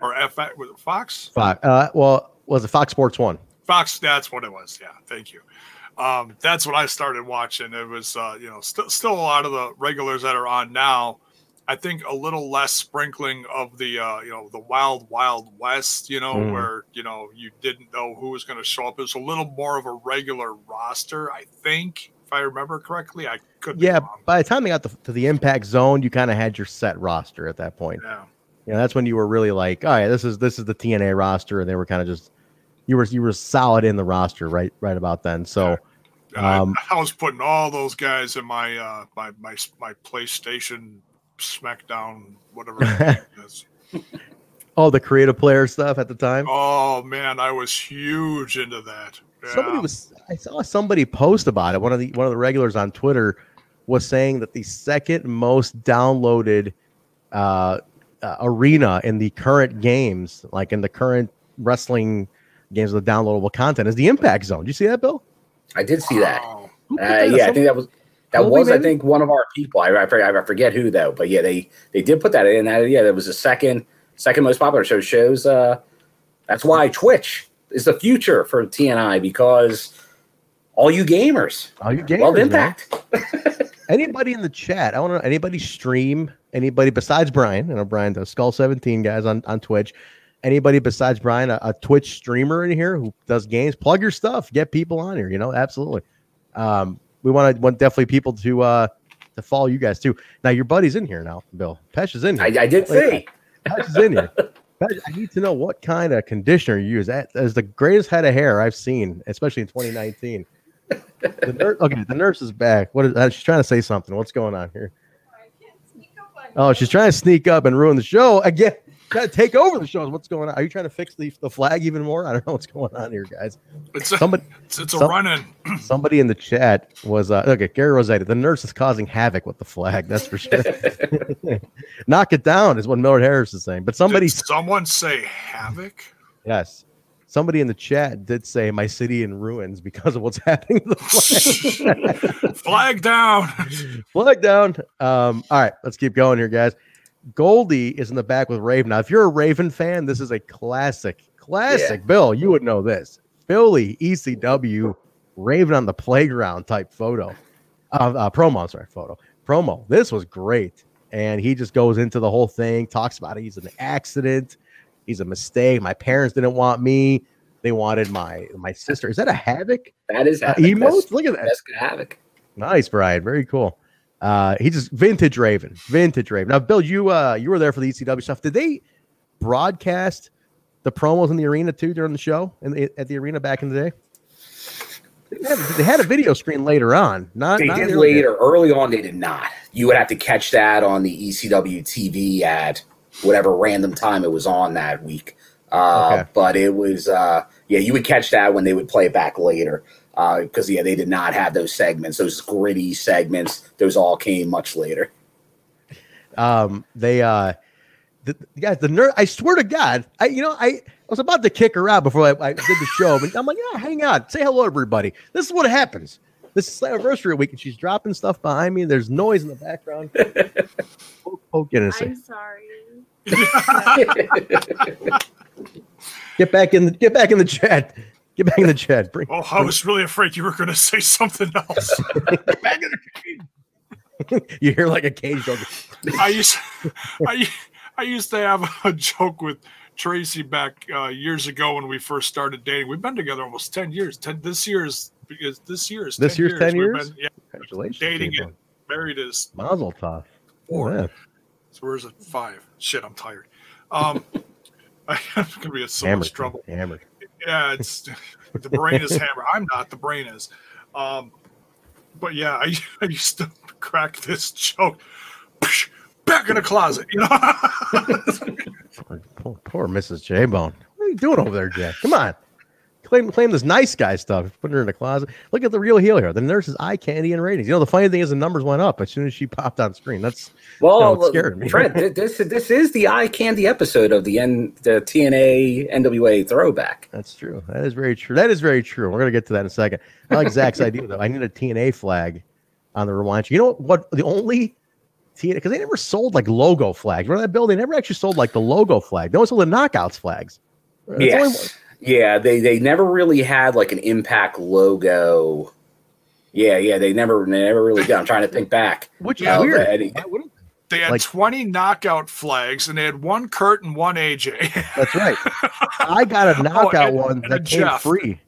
or FX was it Fox?
Fox, uh well was it fox sports one
Fox, that's what it was. Yeah, thank you. Um, that's when I started watching. It was, uh, you know, still still a lot of the regulars that are on now. I think a little less sprinkling of the, uh, you know, the wild, wild west. You know,
Mm.
where you know you didn't know who was going to show up. It was a little more of a regular roster, I think, if I remember correctly. I could.
yeah by the time they got the, to the impact zone you kind of had your set roster at that point
Yeah.
you know that's when you were really like all right this is this is the tna roster and they were kind of just you were you were solid in the roster right right about then so um
I, I was putting all those guys in my uh, my my my PlayStation SmackDown, whatever. [laughs] it is.
oh the creative player stuff at the time
Oh man, I was huge into that.
somebody was i saw somebody post about it one of the one of the regulars on twitter was saying that the second most downloaded uh, uh arena in the current games like in the current wrestling games with downloadable content is the impact zone do you see that bill
I did see that.
Oh,
Uh,
that?
yeah, I think that was that
Colby,
was I think one of our people. I, I forget I forget who though, but yeah, they they did put that in. That yeah, that was the second second most popular. So it shows uh, that's why Twitch is the future for TNA because all you gamers,
all you gamers
love. Impact. [laughs]
anybody in the chat i want to know anybody stream anybody besides brian you know brian does skull 17 guys on, on twitch anybody besides brian a, a twitch streamer in here who does games plug your stuff get people on here you know absolutely um we want to want definitely people to uh to follow you guys too now your buddy's in here now bill pesh is in here
I did see.
pesh is in here [laughs] Pesh, i need to know what kind of conditioner you use that is the greatest head of hair i've seen especially in 2019 the nurse, [laughs] okay, the nurse is back. What is uh, she's trying to say something? What's going on here? Oh, she's trying to sneak up and ruin the show again. Trying to take over the show. What's going on? Are you trying to fix the, the flag even more? I don't know what's going on here, guys.
It's a,
Somebody,
it's, it's a
some-
run in. [clears throat]
somebody in the chat was uh, okay. Gary Rossetti, the nurse is causing havoc with the flag. That's for sure. [laughs] Knock it down is what Millard Harris is saying. But somebody,
Did someone say havoc?
yes, somebody in the chat did say my city in ruins because of what's [laughs] happening to the flag. [laughs]
Flag down.
Flag down. Um, all right, let's keep going here, guys. Goldie is in the back with Raven. Now, if you're a Raven fan, this is a classic, classic. Bill, you would know this. Philly ECW Raven on the playground type photo, uh, uh, promo. I'm sorry, photo promo. This was great, and he just goes into the whole thing, talks about he's an accident, he's a mistake. My parents didn't want me; they wanted my my sister. Is that a havoc?
That is
Uh,
havoc.
emotes? Look at that.
That's good havoc.
Nice, Brian. Very cool. Uh, he just vintage Raven, vintage Raven. Now, Bill, you uh, you were there for the ECW stuff. Did they broadcast the promos in the arena too during the show and the, at the arena back in the day? They had, they had a video screen later on. Not
They
not
did later. Early on, they did not. You would have to catch that on the ECW TV at whatever random time it was on that week. Uh,
Okay.
But it was, uh, yeah, you would catch that when they would play it back later. Because, yeah, they did not have those segments, those gritty segments. Those all came much later.
um they uh the, the guys the nerd i swear to god i you know i I was about to kick her out before I, I did the show, but I'm like, yeah, hang on, say hello, everybody. This is what happens. This is anniversary week, and she's dropping stuff behind me. There's noise in the background. poke, poke in
I'm sorry. [laughs]
get back in the get back in the chat. Get back in the chat. [laughs] Bring,
Oh, I was really afraid you were going to say something else. [laughs] Get back in the cage.
you hear like a cage dog.
I used, I, I used to have a joke with Tracy back uh, years ago when we first started dating. We've been together almost ten years. Ten this year's because this year is
This
10
year's 10 years?
Been, yeah,
Congratulations,
dating
J-Bone.
and married is
Mazel tov.
Four.
Yeah.
so where's it five? Shit, I'm tired. Um, [laughs] I'm gonna be in so
Hammered,
much trouble.
hammered.
Yeah, it's the brain is hammered. I'm not. The brain is. Um, but yeah, I, [laughs] I used to crack this joke. Back in the closet, you know. [laughs]
Poor, poor Mrs. J Bone. What are you doing over there, Jack? Come on. Claim, claim this nice guy stuff. Put her in the closet. Look at the real heel here. The nurse's eye candy and ratings. You know, the funny thing is the numbers went up as soon as she popped on screen. That's
Well,
no, it scared me.
Trent, this this is the eye candy episode of the N, the TNA NWA throwback.
That's true. That is very true. That is very true. We're gonna get to that in a second. I like Zach's idea though. I need a TNA flag on the rewind. You know what? the only TNA because they never sold like logo flags. Remember that bill? They never actually sold like the logo flag. They only sold the knockouts flags. That's
Yes. Yeah, they they never really had like an impact logo. Yeah, yeah, they never they never really did. I'm trying to think back.
Which is
of
weird.
any-
They had
Like-
20 knockout flags and they had one Kurt and one AJ.
That's right. [laughs] I got a knockout
Oh, and-
one
and
that came
Jeff.
free.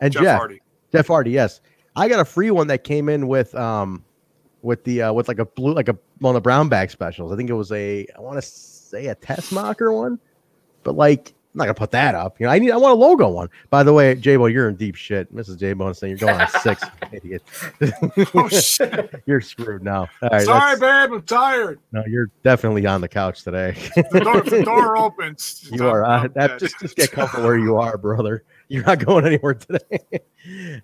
And
Jeff
Jeff,
Hardy.
Jeff Hardy, yes. I got a free one that came in with um with the uh with like a blue like a one of the brown bag specials. I think it was a I want to say a test marker one, but like I'm not gonna put that up. You know, I need I want a logo one. By the way, J Bo, you're in deep shit. Mrs. J Bo is saying you're going on [laughs] six, idiot.
oh shit. [laughs]
you're screwed now. All right,
Sorry, babe, I'm tired.
no, you're definitely on the couch today.
The door, the door opens. [laughs]
You are uh, that, just just get comfortable where you are, brother. You're not going anywhere today.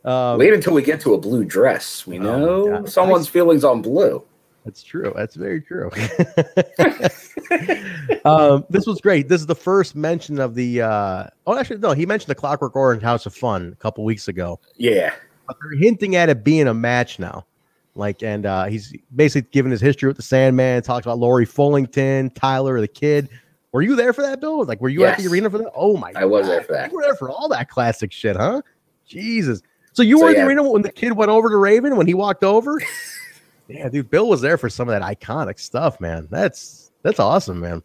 um,
Wait until we get to a blue dress. We know someone's feelings on blue.
That's true. That's very true. [laughs] [laughs] um, this was great. This is the first mention of the. Uh, oh, actually, no. He mentioned the Clockwork Orange House of Fun a couple weeks ago.
Yeah.
But they're hinting at it being a match now. Like, and uh, he's basically given his history with the Sandman. Talks about Lori Fullington, Tyler, the Kid. Were you there for that, Bill? Like, were you at the arena for that? Oh my!
God, I was there for that.
You were there for all that classic shit, huh? Jesus. So you
So,
were in
yeah.
the arena when the kid went over to Raven when he walked over? [laughs] yeah, dude, Bill was there for some of that iconic stuff, man. That's that's awesome, man.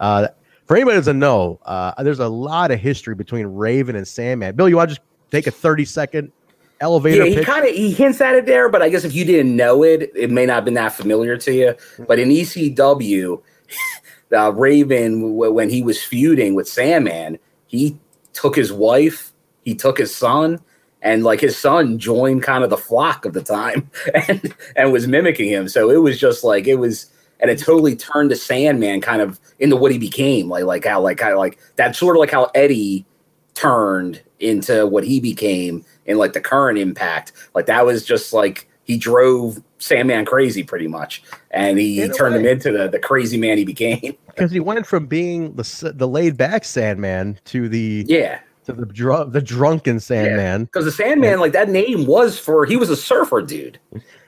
Uh for anybody that doesn't know, uh there's a lot of history between Raven and Sandman. Bill, you want to just take a 30 second elevator
Yeah, he kind of he hints at it there, but I guess if you didn't know it, it may not have been that familiar to you. But in ECW, [laughs] uh, Raven, w- when he was feuding with Sandman, he took his wife, he took his son, and like his son joined kind of the flock of the time [laughs] and and was mimicking him. So it was just like it was. And it totally turned to Sandman kind of into what he became, like like how like kind of like that's sort of like how Eddie turned into what he became in like the current impact. Like that was just like he drove Sandman crazy pretty much, and he
In
turned him into the the crazy man he became. [laughs]
because he went from being the the laid back Sandman to the
Yeah.
To the dr- the drunken Sandman.
Because the Sandman, like that name was for he was a surfer dude.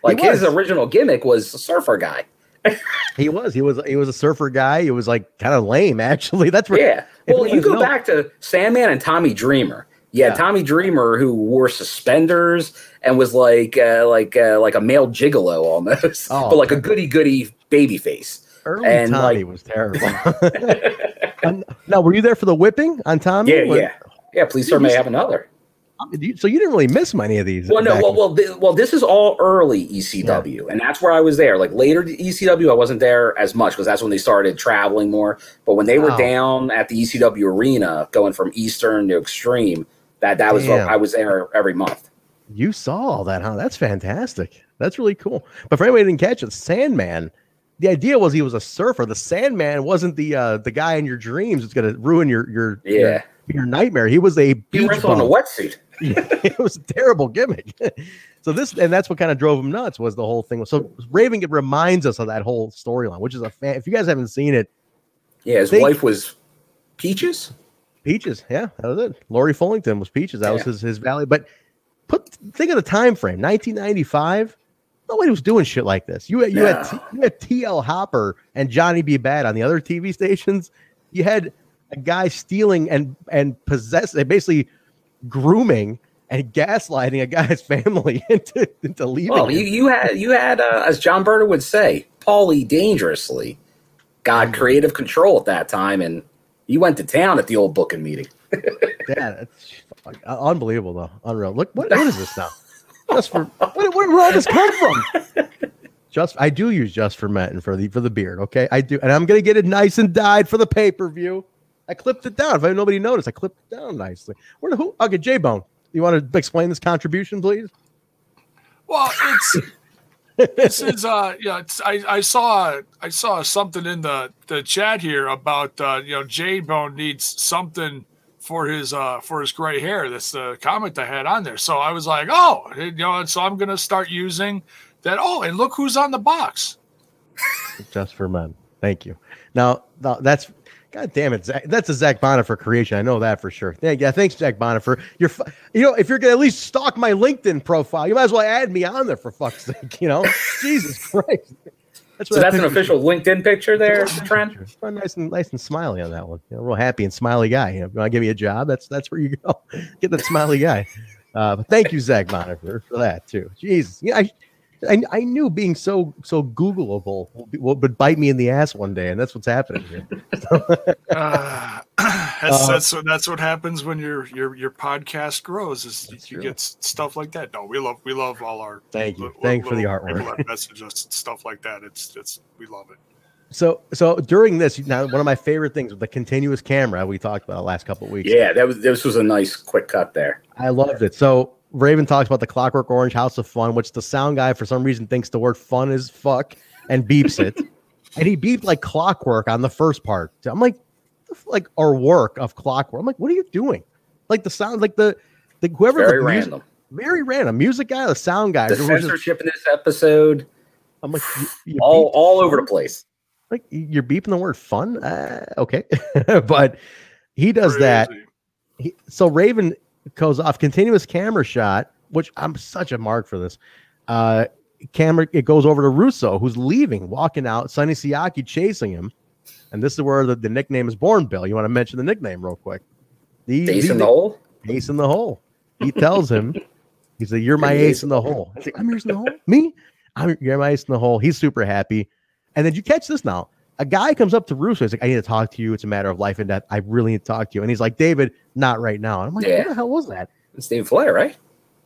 Like his original gimmick was a surfer guy. [laughs] [laughs]
He was he was he was a surfer guy. He was like kind of lame [laughs] actually. That's where
Yeah. Well, you go
know-
back to Sandman and Tommy Dreamer. Yeah,
Yeah.
Tommy Dreamer who wore suspenders and was like uh, like uh, like a male gigolo almost,
Oh,
but like a goody goody baby face.
Early
and
Tommy
like
was terrible. Now, were you there for the whipping on Tommy?
yeah,
When-
yeah, yeah. Please, sir, may have another.
So you didn't really miss many of these.
Well, no, well, well, thi- well, this is all early ECW, and that's where I was there. Like later to ECW, I wasn't there as much because that's when they started traveling more. But when they were down at the ECW arena, going from Eastern to Extreme, that that was. I was there every month.
You saw all that, huh? That's fantastic. That's really cool. But for anybody who didn't catch it, Sandman. The idea was he was a surfer. The Sandman wasn't the uh, the guy in your dreams. It's gonna ruin your your
Yeah.
your, your nightmare. He was a
He
beach
wrestled in a wetsuit. [laughs]
it was a terrible gimmick. [laughs] so this and that's what kind of drove him nuts was the whole thing. So Raven it reminds us of that whole storyline, which is a fan. If you guys haven't seen it,
Yeah, his
Think-
wife was Peaches.
Peaches, yeah, that was it. Lori Fullington was Peaches. That was his his valley. But put think of the time frame, 1995. Nobody was doing shit like this. You had you had you had TL Hopper and Johnny B. Bad on the other TV stations. You had a guy stealing and and possessing, basically grooming and gaslighting a guy's [laughs] family into into leaving.
Well,
him.
you, you had you had uh, as John Berta would say, Paulie dangerously got creative control at that time, and he went to town at the old booking meeting. [laughs]
Yeah, that's uh, unbelievable though. Unreal. Look, what, what is this now? [laughs] Just for what, where, where all this come from? Just I do use just for Menton for the for the beard. Okay, I do, and I'm gonna get it nice and dyed for the pay per view. I clipped it down. If nobody noticed, I clipped it down nicely. Where the who? Okay, J Bone. You want to explain this contribution, please?
Well, it's [laughs] this is uh yeah it's, I I saw I saw something in the the chat here about uh you know J Bone needs something for his uh for his gray hair. That's the comment I had on there. So I was like, oh, you know, and so I'm gonna start using that. Oh, and look who's on the box.
Just for men. Thank you. Now, now that's God damn it, Zach, that's a Zach Bonifer creation. I know that for sure. Yeah, yeah thanks, Zach Bonifer. You're, you know, if you're gonna at least stalk my LinkedIn profile, you might as well add me on there for fuck's sake. You know, [laughs] Jesus Christ. That's
So that's an official LinkedIn picture there, Trent.
Nice and nice and smiley on that one. You know, real happy and smiley guy. You know, if you want to give me a job, that's that's where you go. [laughs] Get that smiley guy. Uh, but thank you, Zach Monitor, for that too. Jesus, yeah, I, I, I knew being so so Googleable would, would bite me in the ass one day, and that's what's happening here.
Uh, [laughs] [clears throat] that's,
Uh,
that's what that's what happens when your your your podcast grows. Is you
true.
get stuff like that. No, we love we love all our
Thank you.
li- li-
Thank you for the artwork.
people that [laughs] message us and stuff like that. It's it's we love it.
So so during this, now one of my favorite things with the continuous camera we talked about the last couple of weeks.
Yeah, that was this was a nice quick cut there.
I loved it. So Raven talks about the Clockwork Orange House of Fun, which the sound guy for some reason thinks the word fun is fuck and beeps it. [laughs] and he beeped like clockwork on the first part. I'm like, like our work of clockwork. I'm like, what are you doing? Like the sound, like the the whoever
Very
the music-
random.
very random music guy, the sound guy.
The
there was just-
censorship in this episode,
I'm like, you, you
all all over the place.
Like you're beeping the word fun. Uh, okay, [laughs] but he does that. He, so Raven goes off continuous camera shot, which I'm such a mark for this. Uh, camera it goes over to Russo, who's leaving, walking out. Sonny Siaki chasing him, and this is where the, the nickname is born. Bill, you want to mention the nickname real quick? The,
Ace in the hole.
Ace in the hole. He tells him, he said, "You're my ace in the hole." He's like, "I'm ace in the hole." Me? I'm you're my ace in the hole. He's super happy. And then you catch this now. A guy comes up to Russo. He's like, "I need to talk to you. It's a matter of life and death. I really need to talk to you." And he's like, "David, not right now." And I'm like,
Yeah.
"What the hell was that?"
It's David Flair, right?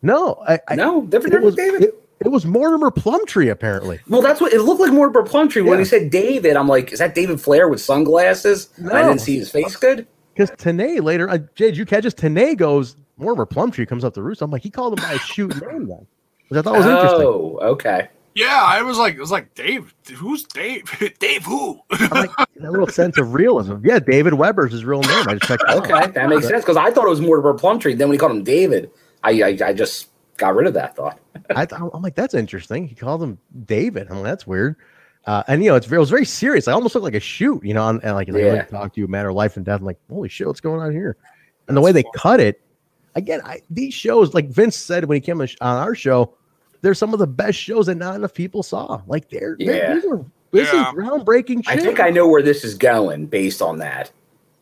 No, I, I
No, different
it was
David.
It, it was Mortimer Plumtree apparently.
Well, that's what it looked like. Mortimer Plumtree. When
Yeah.
he said David, I'm like, is that David Flair with sunglasses? No. I didn't see his face good.
Because Tenay later, uh, Jay, did you catch this? Tenay goes, Mortimer Plumtree comes up to Russo. I'm like, he called him by a shoot name then, which I thought was interesting.
Oh, okay.
Yeah, I was like, it was like Dave. Who's Dave? [laughs] Dave who?
Like, that little sense of realism. Yeah, David Weber's his real name. I just checked. it out.
Okay, that makes sense because I thought it was Mortimer Plumtree. Then when he called him David, I I, I just got rid of that thought. [laughs]
I th- I'm like, that's interesting. He called him David. I'm like, that's weird. Uh, and you know, it's it was very serious. I almost looked like a shoot, you know, and, and like, they
Yeah.
like talk to you, matter of life and death. I'm like, holy shit, what's going on here? And the way they cut it, again, I, these shows, like Vince said when he came on our show, they're some of the best shows that not enough people saw. Like they're, they're-
Yeah.
these are, this
Yeah.
is groundbreaking
I think I know where this is going based on that.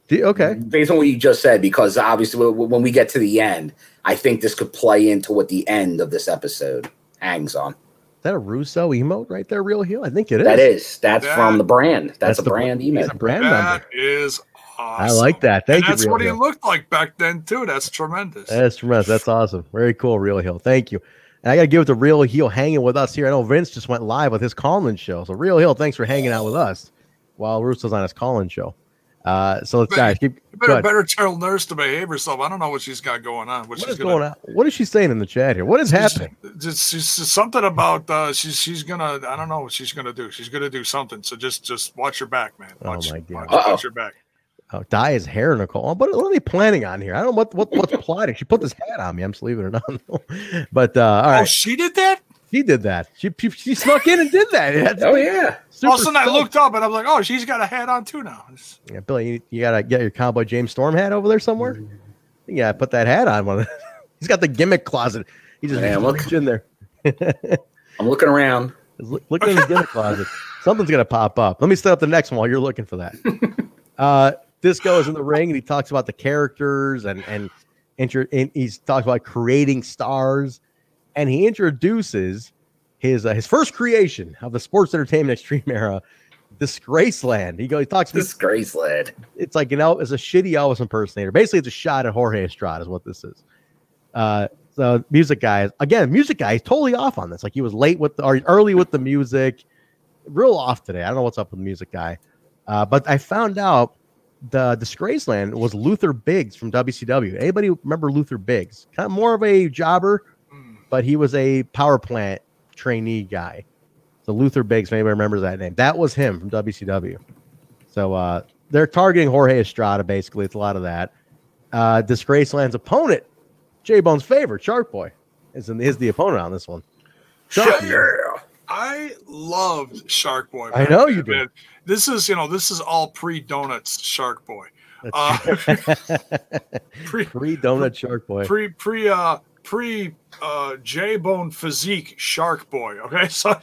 Do- okay.
Based on what you just said, because obviously w- w- when we get to the end, I think this could play into what the end of this episode hangs on.
Is that a Russo emote right there, real heel? I think it is.
That is that's
That-
from the brand. That's, a
the-
brand
he's
email.
a brand member.
That is awesome.
I like that. Thank
and
you.
That's
Real
what
Heel.
he looked like back then too. That's tremendous.
That's tremendous. That's awesome. Very cool, Real Heel. Thank you. And I got to give it to Real Heel hanging with us here. I know Vince just went live with his call-in show. So Real Heel, thanks for hanging out with us while Russo's on his call-in show. Uh, so let's guys keep.
You better better tell nurse to behave herself. I don't know what she's got going on. What,
What is
gonna,
going on? What is she saying in the chat here? What is
She's-
happening?
Just, something about uh, she's she's gonna. I don't know what she's gonna do. She's gonna do something. So just just watch your back, man.
Oh
Watch,
my God.
watch, watch your back.
Oh, dye his hair, Nicole. But What, what are they planning on here? I don't know what, what what's [laughs] plotting. She put this hat on me. I'm just leaving it on. but uh, all right.
Oh, she did that.
She did that. She, she, she snuck in and did that. [laughs] That's-
Oh yeah.
super
All of a sudden, I looked up and I'm like, oh, she's got a hat on too now.
Yeah, Billy, you, you gotta get your cowboy James Storm hat over there somewhere. You gotta put that hat on. One, of the- [laughs] he's got the gimmick closet. He just
Man,
reach
look.
in there.
I'm looking around.
Look, look in his gimmick closet. Something's gonna pop up. Let me set up the next one while you're looking for that. uh, Disco is in the ring and he talks about the characters and and, intro, and he's talks about creating stars, and he introduces his uh, his first creation of the sports entertainment extreme era, Disgraceland. He goes, he talks
Disgraceland.
It's like an El, it's a shitty Elvis impersonator. Basically, it's a shot at Jorge Estrada, is what this is. Uh, so music guy, again, music guy is totally off on this. Like he was late with the, or early with the music, real off today. I don't know what's up with the music guy, uh, but I found out the disgrace land was Luther Biggs from WCW. Anybody remember Luther Biggs? Kind of more of a jobber, but he was a power plant trainee guy. So Luther Biggs, anybody remembers that name, that was him from WCW. So uh, they're targeting Jorge Estrada. Basically, it's a lot of that. Uh, Disgraceland's opponent, J Bone's favorite, Shark Boy, is in, is the opponent on this one. Shark
I loved Shark Boy.
I know you did.
This is you know this is all pre donuts Shark Boy. Uh, [laughs] [laughs] pre
donut Shark Boy.
pre pre uh pre uh J Bone physique Shark Boy. Okay, [laughs] so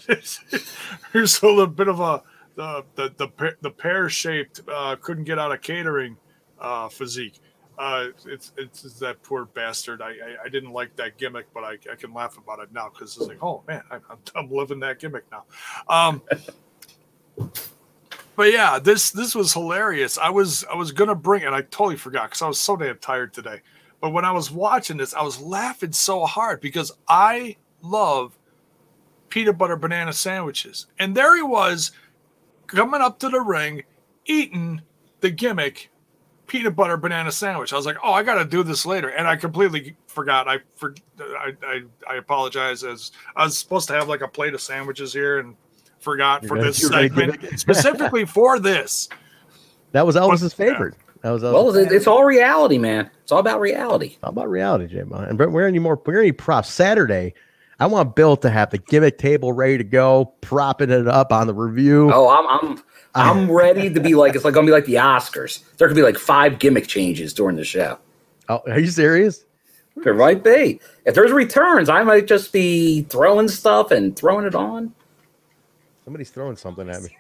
here's a little bit of a the the the, the pear shaped uh, couldn't get out of catering uh, physique. Uh, it's, it's it's that poor bastard. I, I I didn't like that gimmick, but I, I can laugh about it now because it's like, oh man, I'm, I'm, living that gimmick now. Um, [laughs] but yeah, this this was hilarious. I was I was gonna bring it. And I totally forgot because I was so damn tired today. But when I was watching this, I was laughing so hard because I love peanut butter banana sandwiches, and there he was coming up to the ring, eating the gimmick peanut butter banana sandwich. I was like, oh, I got to do this later, and I completely forgot. I for I, I I apologize. As I was supposed to have like a plate of sandwiches here and forgot
You're
for
gonna-
this segment specifically for this. [laughs]
That was Elvis's favorite. That was Elvis's
Well, it- it's all reality, man. It's all about reality.
How about reality, J And Brent, we're any more we're any props Saturday. I want Bill to have the gimmick table ready to go, propping it up on the review.
Oh, I'm I'm I'm ready to be like it's like gonna be like the Oscars. There could be like five gimmick changes during the show.
Oh, are you serious?
There might be. If there's returns, I might just be throwing stuff and throwing it on.
Somebody's throwing something at me.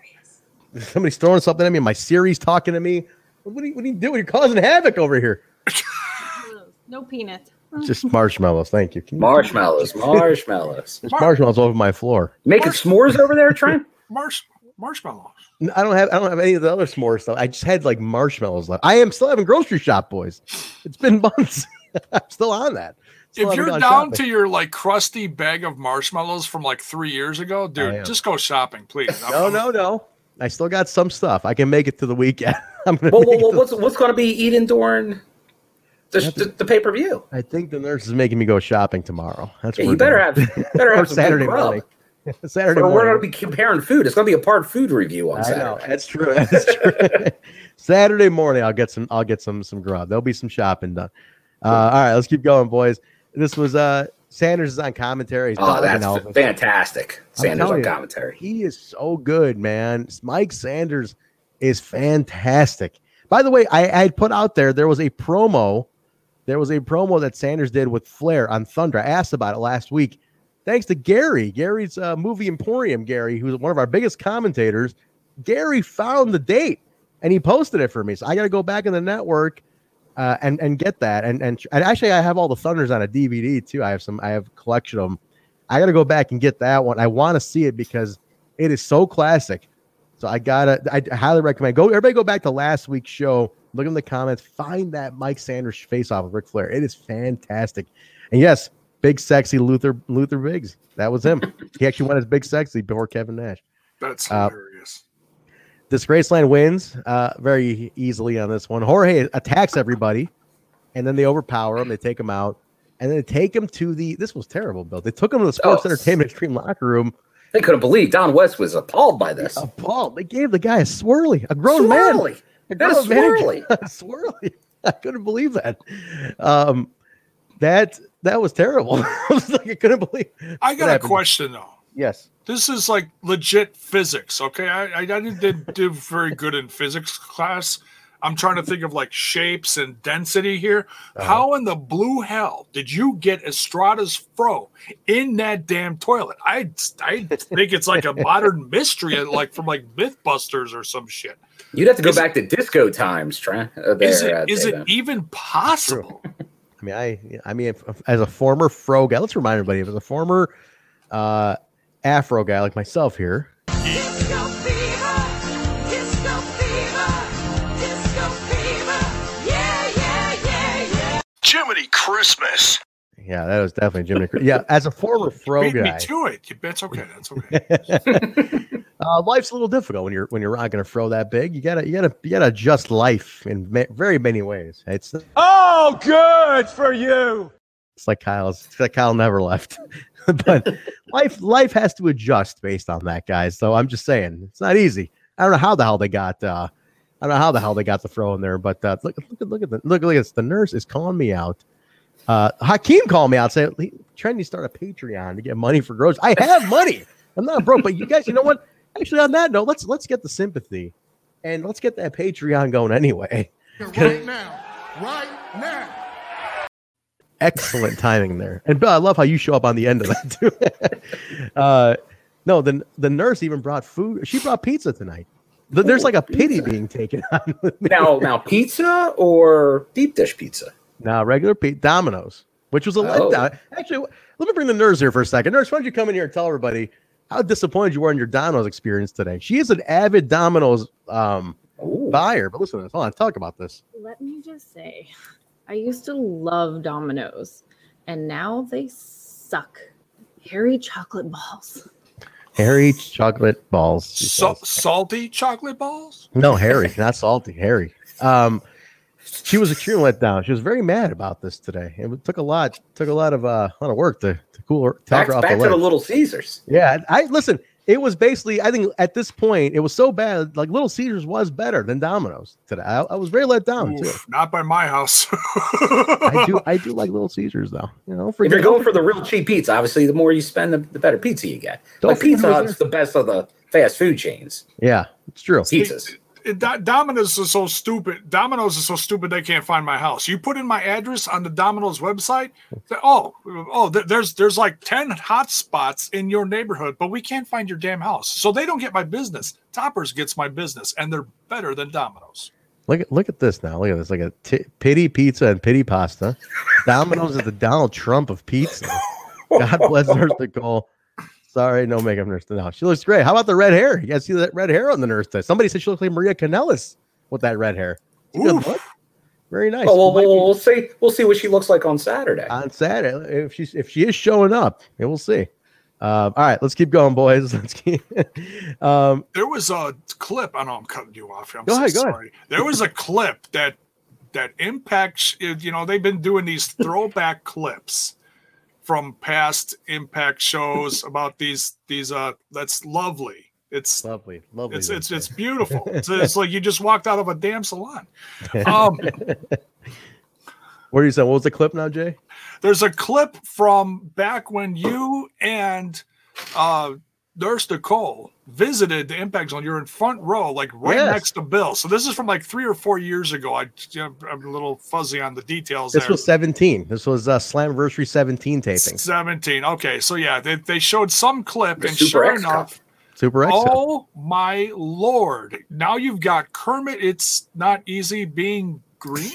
[laughs] Somebody's throwing something at me. My Siri's talking to me. What are you, what are you doing? You're causing havoc over here.
No peanut.
Just marshmallows. Thank you. You-
Marshmallows, [laughs] marshmallows.
There's marshmallows all over my floor.
Making s'mores over there, Trent?
Marsh marshmallows.
N- I don't have I don't have any of the other s'more stuff. I just had like marshmallows left. I am still having grocery shop boys. It's been [laughs] months. I'm still on that. Still
if you're down
shopping.
to your like crusty bag of marshmallows from like three years ago, dude, just go shopping, please. [laughs]
No,
I'm-
no, no. I still got some stuff. I can make it to the weekend. [laughs] I'm gonna
Well, well, well what's what's gonna be eating during the, the, the pay per view?
I think the nurse is making me go shopping tomorrow. That's
Yeah, you better
doing.
have better have some
Saturday morning. [laughs] Saturday
We're, we're gonna be comparing food. It's gonna be a part food review on
I
Saturday.
know that's true. [laughs] [laughs] That's true. Saturday morning, I'll get some. I'll get some some grub. There'll be some shopping done. Uh, all right, let's keep going, boys. This was uh Sanders is on commentary. He's
Oh, that's
Elvis.
fantastic.
I'm
Sanders
telling
on
you,
commentary.
He is so good, man. Mike Sanders is fantastic. By the way, I, I had put out there there was a promo. There was a promo that Sanders did with Flair on Thunder. I asked about it last week. Thanks to Gary, Gary's uh, movie Emporium. Gary, who's one of our biggest commentators. Gary found the date and he posted it for me. So I got to go back in the network uh, and and get that. And, and and actually, I have all the Thunders on a DVD too. I have some. I have a collection of them. I got to go back and get that one. I want to see it because it is so classic. So I gotta. I highly recommend. Go everybody. Go back to last week's show Look in the comments. Find that Mike Sanders face off with Ric Flair. It is fantastic. And yes, big sexy Luther Luther Biggs. That was him. he actually won as big sexy before Kevin Nash.
That's
Uh,
hilarious.
Disgraceland wins uh, very easily on this one. Jorge attacks everybody, and then they overpower him. They take him out, and then they take him to the. This was terrible, Bill. They took him to the Sports
Oh.
Entertainment Extreme locker room.
They couldn't believe Don West was appalled by this.
Appalled. They gave the guy a swirly, a grown
Swirly.
man. A
That is
grown man.
swirly.
A [laughs] swirly. I couldn't believe that. Um, that that was terrible. [laughs] I was like, I couldn't believe.
I got a
happened.
question though.
Yes.
This is like legit physics, okay? I, I didn't do very good in physics class. I'm trying to think of like shapes and density here.
Uh-huh.
How in the blue hell did you get Estrada's fro in that damn toilet? I I think it's like a modern [laughs] mystery, like from like MythBusters or some shit.
You'd have to go
Is-
back to disco times, Trent. Uh, there,
Is it
uh,
is it even possible? [laughs]
I mean, I I mean, as a former fro guy, let's remind everybody, as a former uh, Afro guy like myself here,
Jiminy Christmas.
yeah, that was definitely Jimmy. Yeah, as a former [laughs] fro
Beat me
guy,
to it. It's okay. That's okay. [laughs] [laughs]
uh, life's a little difficult when you're when you're rocking a fro that big. You gotta you gotta you gotta adjust life in ma- very many ways. It's
Oh, good for you.
it's like Kyle's it's like Kyle never left, [laughs] but [laughs] life life has to adjust based on that, guys. So I'm just saying it's not easy. I don't know how the hell they got. uh I don't know how the hell they got the throw in there, but uh, look, look, at look at the look, look at this. The nurse is calling me out. Uh, Hakeem called me out, saying, "Trying to start a Patreon to get money for groceries." I have money. I'm not broke, but you guys, you know what? Actually, on that note, let's let's get the sympathy, and let's get that Patreon going anyway. [laughs]
Right now. Right now.
Excellent timing there, and Bill, I love how you show up on the end of that too. [laughs] uh, no, the the nurse even brought food. She brought pizza tonight. There's like a pity being taken on.
now now pizza or deep dish pizza?
Now, regular Pete Domino's, which was a
Oh.
letdown. Actually, let me bring the nurse here for a second. Nurse, why don't you come in here and tell everybody how disappointed you were in your Domino's experience today? She is an avid Domino's um, buyer. But listen to this. Hold on, talk about this.
Let me just say, I used to love Domino's, and now they suck. Hairy chocolate balls.
Hairy chocolate balls. she
Sa- salty chocolate balls?
No, hairy, [laughs] not salty. Hairy. Um, she was extremely let down. She was very mad about this today. It took a lot, took a lot of uh, a lot of work to to cool her, talk
Back,
off
back
the
to the. Little Caesars.
Yeah, I listen. It was basically, I think, at this point, it was so bad. Like Little Caesars was better than Domino's today. I, I was very let down too.
Not by my house. [laughs]
I do, I do like Little Caesars though. You know,
If you're going for the real cheap pizza, obviously the more you spend, the, the better pizza you get.
Don't
like Pizza
forget-
Hut's the best of the fast food chains.
yeah, it's true.
Pizzas.
It- Do- Domino's is so stupid. Domino's is so stupid they can't find my house. You put in my address on the Domino's website. oh, oh, there's there's like ten hot spots in your neighborhood, but we can't find your damn house. So they don't get my business. Toppers gets my business, and they're better than Domino's.
Look at look at this now. Look at this. Like a t- pity pizza and pity pasta. Domino's is the Donald Trump of pizza. [laughs] God bless Nurse Nicole. Sorry, no makeup nurse. No, she looks great. How about the red hair? You guys see that red hair on the nurse today? Somebody said she looks like Maria Kanellis with that red hair. Good look. Very nice.
Well,
Might be-
we'll, we'll see. We'll see what she looks like on Saturday.
on Saturday if she's if she is showing up, yeah, we'll see. Um, all right, let's keep going, boys. [laughs] Let's keep. um,
There was a clip. I know I'm cutting you off. I'm
Go
so
ahead, go ahead.
sorry. There was a clip that that impacts. You know, they've been doing these throwback clips from past Impact shows about these these. Uh, that's lovely. It's
lovely, lovely.
It's it's it's beautiful. [laughs] It's, it's like you just walked out of a damn salon. Um, [laughs]
what are you saying? What was the clip now, Jay?
there's a clip from back when you and uh, Nurse Nicole visited the Impact Zone. You're in front row, like right
Yes.
next to Bill. So this is from like three or four years ago. I, I'm a little fuzzy on the details
This
there.
was 17. This was uh, Slamversary 17 taping.
17. Okay, so yeah, they, they showed some clip,
The
and
Super
sure
X
enough,
Cup.
Super X. Cup.
oh my lord! Now you've got Kermit. It's not easy being green.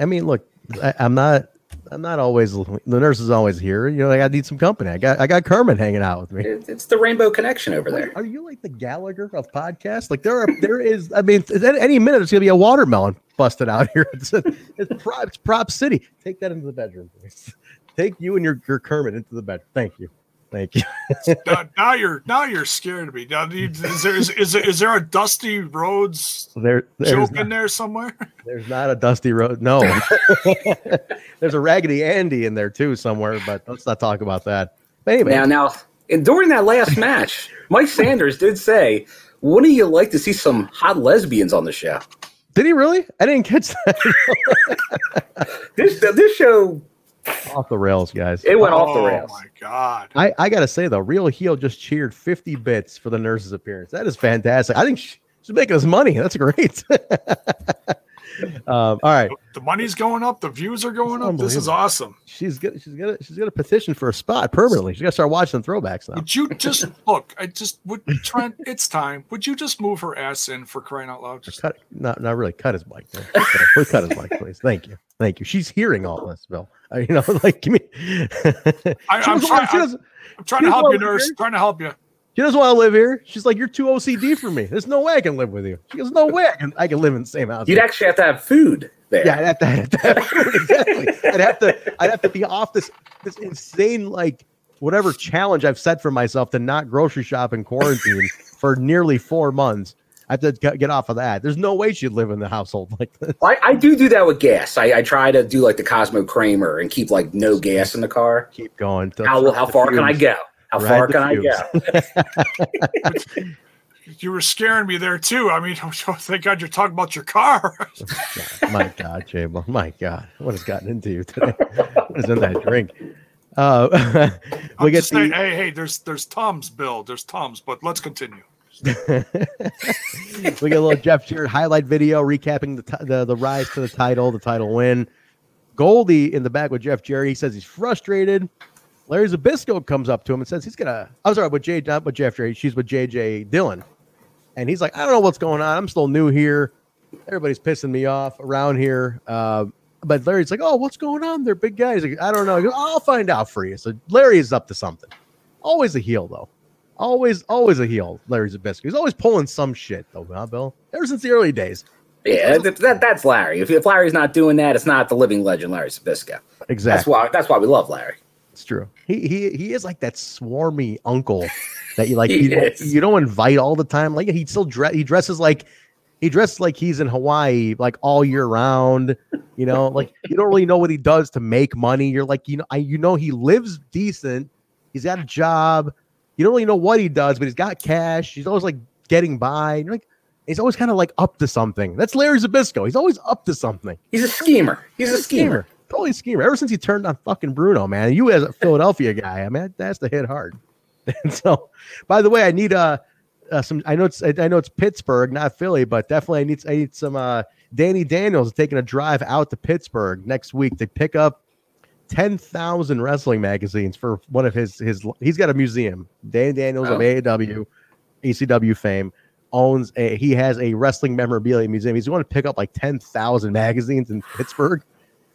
I mean, look, I, I'm not. I'm not always the nurse is always here. You know, I need some company. I got I got Kermit hanging out with me.
It's the Rainbow Connection over there.
Are you like the Gallagher of podcasts? Like there are there is. I mean, any minute there's gonna be a watermelon busted out here. [laughs] It's, it's, prop, it's prop city. Take that into the bedroom, please. Take you and your your Kermit into the bedroom. Thank you, thank you. [laughs]
now, now you're now you're scared of me. Now, is there is, is, there, is there a Dusty Roads
there there's
joke
not,
in there somewhere? [laughs]
there's not a dusty road. No, [laughs] there's a Raggedy Andy in there too somewhere. But let's not talk about that. But anyway,
Now, now, and during that last match, Mike Sanders did say, "Wouldn't you like to see some hot lesbians on the show?"
did he really? I didn't catch that.
This this show
off the rails, guys.
it went off the
Oh
rails.
my god!
I, I gotta say though, Real Heel just cheered 50 bits for the nurse's appearance. That is fantastic. I think she, she's making us money. That's great. [laughs] um, all right,
The money's going up. The views are going up. This is awesome.
she's gonna she's gonna she's gonna petition for a spot permanently. She's gonna start watching throwbacks now.
Would you just [laughs] look? I just would Trent. It's time. Would you just move her ass in for crying out loud? Just
Cut, not not really. Cut his mic. Okay, please cut his mic, please. Thank you, thank you. She's hearing all this, Bill. Uh, you know, [laughs] like give me.
I, [laughs] I'm,
doesn't
trying, I'm, I'm trying to help you, nurse. Trying to help you.
She doesn't want to live here. She's like, you're too OCD for me. There's no way I can live with you. She goes, no way I can, I can live in the same house.
You'd actually have to have food there.
Yeah, I'd have to, I'd have to have food, exactly. I'd have to, I'd have to be off this, this insane like whatever challenge I've set for myself to not grocery shop in quarantine for nearly four months. I have to get get off of that. There's no way she'd live in the household [laughs] like this.
I, I do do that with gas. I, I try to do like the Cosmo Kramer and keep like no gas in the car.
Keep going.
How how far can I go? How
Ride
far
the
can I go? [laughs]
You were scaring me there too. I mean, [laughs] thank God you're talking about your car. [laughs]
My God, Jabo. My God, what has gotten into you today? What is in that drink? Uh,
I'm
we get
just saying,
the,
hey, hey, there's there's Tom's bill. There's Tom's, but let's continue.
we get a little Jeff Jarrett highlight video recapping the, ti- the the rise to the title, the title win. Goldie in the back with Jeff Jarrett. He says he's frustrated. Larry Zbyszko comes up to him and says he's gonna. I'm sorry, with Jay, not with Jeff Jarrett. She's with JJ Dillon, and he's like, I don't know what's going on. I'm still new here. Everybody's pissing me off around here. Uh, but Larry's like, oh, what's going on? They're big guys. Like, I don't know. Goes, I'll find out for you. So Larry is up to something. Always a heel though. Always, always a heel. Larry Zbyszko. He's always pulling some shit though, huh, Bill? Ever since the early days.
Yeah, that, that, that's Larry. If, if Larry's not doing that, it's not the living legend Larry Zbyszko.
Exactly.
That's why that's why we love Larry.
It's true. He he he is like that swarmy uncle that you like. [laughs] You, don't, you don't invite all the time. Like he still dress. He dresses like he dresses like he's in Hawaii like all year round. You know, like you don't really know what he does to make money. You're like you know I you know he lives decent. He's got a job. You don't really know what he does, but he's got cash. He's always like getting by. You're like he's always kind of like up to something. That's Larry Zbyszko. He's always up to something.
He's a schemer. He's a schemer.
Totally schemer. Ever since he turned on fucking Bruno, man. You as a Philadelphia guy, I mean, that's the hit hard. And [laughs] so, by the way, I need uh, uh some. I know it's I know it's Pittsburgh, not Philly, but definitely I need I need some. uh Danny Daniels is taking a drive out to Pittsburgh next week to pick up ten thousand wrestling magazines for one of his his. He's got a museum. Danny Daniels of
Oh.
AAW, ECW fame owns a. He has a wrestling memorabilia museum. He's going to pick up like ten thousand magazines in Pittsburgh,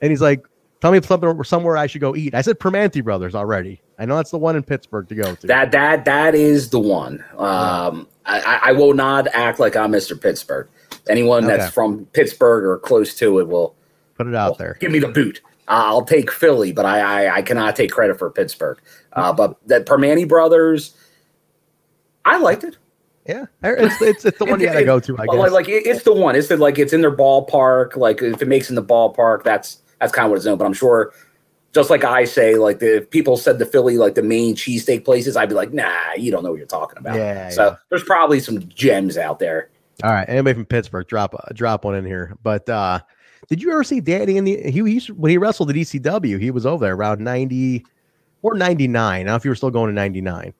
and he's like, "Tell me something somewhere I should go eat." I said Primanti Brothers already. I know that's the one in Pittsburgh to go to.
That that that is the one. Um, I, I- will not act like I'm Mr. Pittsburgh. Anyone
Okay.
that's from Pittsburgh or close to it will
Put it out there.
give me the boot. I'll take Philly, but I I, I cannot take credit for Pittsburgh. Uh, but that Primanti Brothers, I liked it.
Yeah, it's it's, it's the one you got [laughs] to go to. I
Like-
guess.
Like, it- it's the one. It's the, like it's in their ballpark. Like if it makes in the ballpark, that's that's kind of what it's known. But I'm sure, just like I say, like the if people said the Philly like the main cheesesteak places, I'd be like, nah, you don't know what you're talking about.
Yeah,
So
yeah.
there's probably some gems out there.
All right, anybody from Pittsburgh, drop a drop one in here. But uh did you ever see Danny in the he, he used- when he wrestled at ECW? He was over there around ninety or ninety nine. I don't know if you were still going to ninety nine.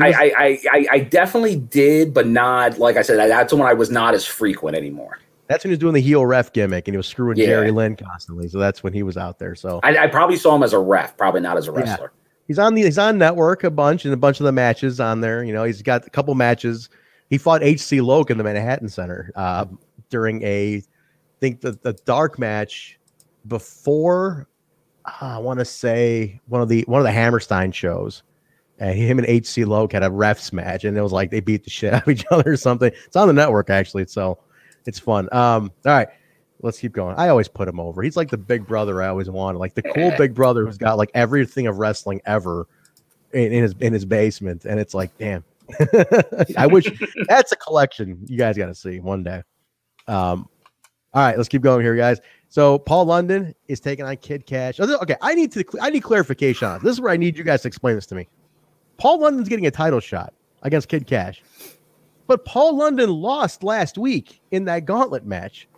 I, I, I, I I definitely did, but not like I said. That's when I was not as frequent anymore.
That's when he was doing the heel ref gimmick and he was screwing
Yeah.
Jerry Lynn constantly. So that's when he was out there. So
I, I probably saw him as a ref, probably not as a
Yeah.
wrestler.
he's on the he's on network a bunch and a bunch of the matches on there. You know, he's got a couple matches. He fought HC Loc in the Manhattan Center uh, during a I think the, the dark match before I want to say one of the one of the Hammerstein shows, and him and HC Loc had a refs match, and it was like they beat the shit [laughs] out of each other or something. It's on the network actually, so it's fun. Um, all right, let's keep going. I always put him over. He's like the big brother I always wanted, like the cool big brother who's got like everything of wrestling ever in, in his in his basement, and it's like, damn. [laughs] I wish that's a collection you guys got to see one day. Um, all right, let's keep going here, guys. So Paul London is taking on Kid Cash. Oh, Okay, I need to I need clarification on this. This is where I need you guys to explain this to me. Paul London's getting a title shot against Kid Cash, but Paul London lost last week in that gauntlet match.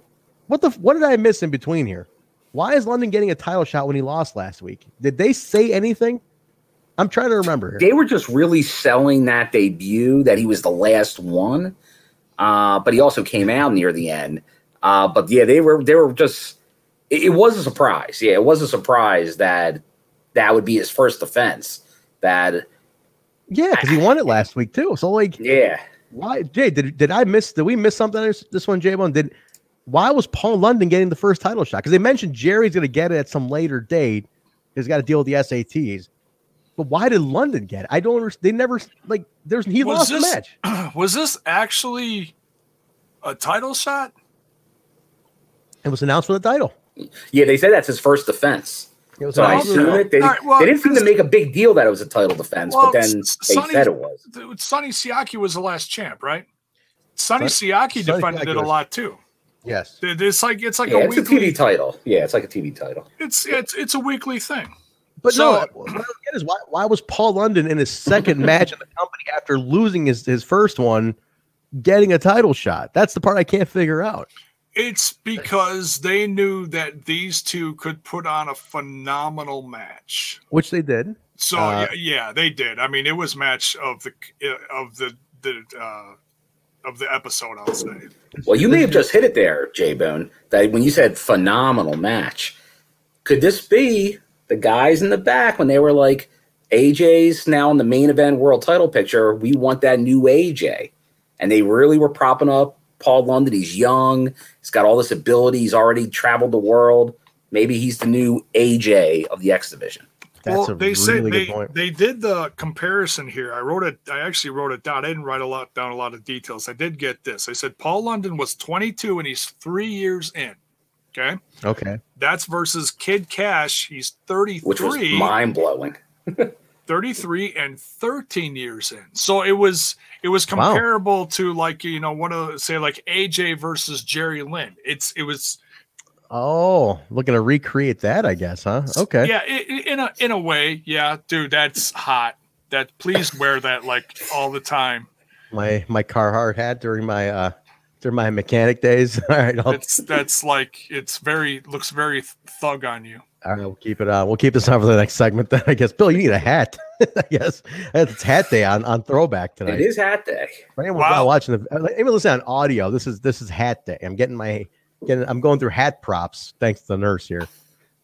What the what did I miss in between here? Why is London getting a title shot when he lost last week? Did they say anything? I'm trying to remember. Here.
They were just really selling that debut that he was the last one, uh, but he also came out near the end. Uh, but yeah, they were they were just. It, it was a surprise. Yeah, it was a surprise that that would be his first defense. That
Yeah, because he won it last week too. So like,
yeah.
Why, Jay? Did did I miss? Did we miss something? This, this one, Jay. Bone. Did why was Paul London getting the first title shot? Because they mentioned Jerry's going to get it at some later date. He's got to deal with the SATs. But why did London get it? I don't understand. They never like. There's he
Was
lost
this,
the match. [clears throat]
Was this actually a title shot?
It was announced for the title.
Yeah, they said that's his first defense.
It was
so I assume it. They,
All right, well,
they didn't seem to make a big deal that it was a title defense,
Well,
but then
S-
they
Sonny-
said it was.
Sonny Siaki was the last champ, right? Sonny
Son-
Siaki
Sonny
defended
Siaki
it a lot too.
Yes,
It's like it's like
yeah,
a
it's a
weekly.
TV title. Yeah, it's like a TV title.
It's it's it's a weekly thing.
But
So-
no, what I don't get is why why was Paul London in his second [laughs] match in the company after losing his, his first one, getting a title shot? That's the part I can't figure out.
It's because they knew that these two could put on a phenomenal match.
Which they did.
So
Uh,
yeah, yeah, they did. I mean, it was match of the of the the uh, of the episode. I'll say.
Well, you may have just hit it there, J Bone. That when you said phenomenal match, could this be the guys in the back when they were like, AJ's now in the main event world title picture? We want that new AJ, and they really were propping up Paul London. He's young. He's got all this ability. He's already traveled the world. Maybe he's the new AJ of the X division.
That's
well,
a
they
really
said
good
they,
point.
they did the comparison here. I wrote it. I actually wrote it down. I didn't write a lot down a lot of details. I did get this. I said Paul London was 22 and he's three years in. Okay,
Okay.
that's versus Kid Cash. He's 33.
Which was mind blowing. [laughs]
33 and 13 years in. So it was it was
Wow.
comparable to like you know one of say like AJ versus Jerry Lynn. It's it was
Oh, looking to recreate that, I guess, huh? Okay.
yeah in a in a way yeah dude that's hot. That please wear that like all the time.
My my Carhartt hat during my uh during my mechanic days. [laughs] All right, I'll,
It's that's like it's very looks very thug on you.
All right, we'll keep it on. We'll keep this on for the next segment then, I guess. Bill, you need a hat. [laughs] I guess it's hat day on, on throwback tonight.
It is hat day.
For anyone who's not watching the uh, even listen on audio, this is this is hat day. I'm getting my getting I'm going through hat props thanks to the nurse here.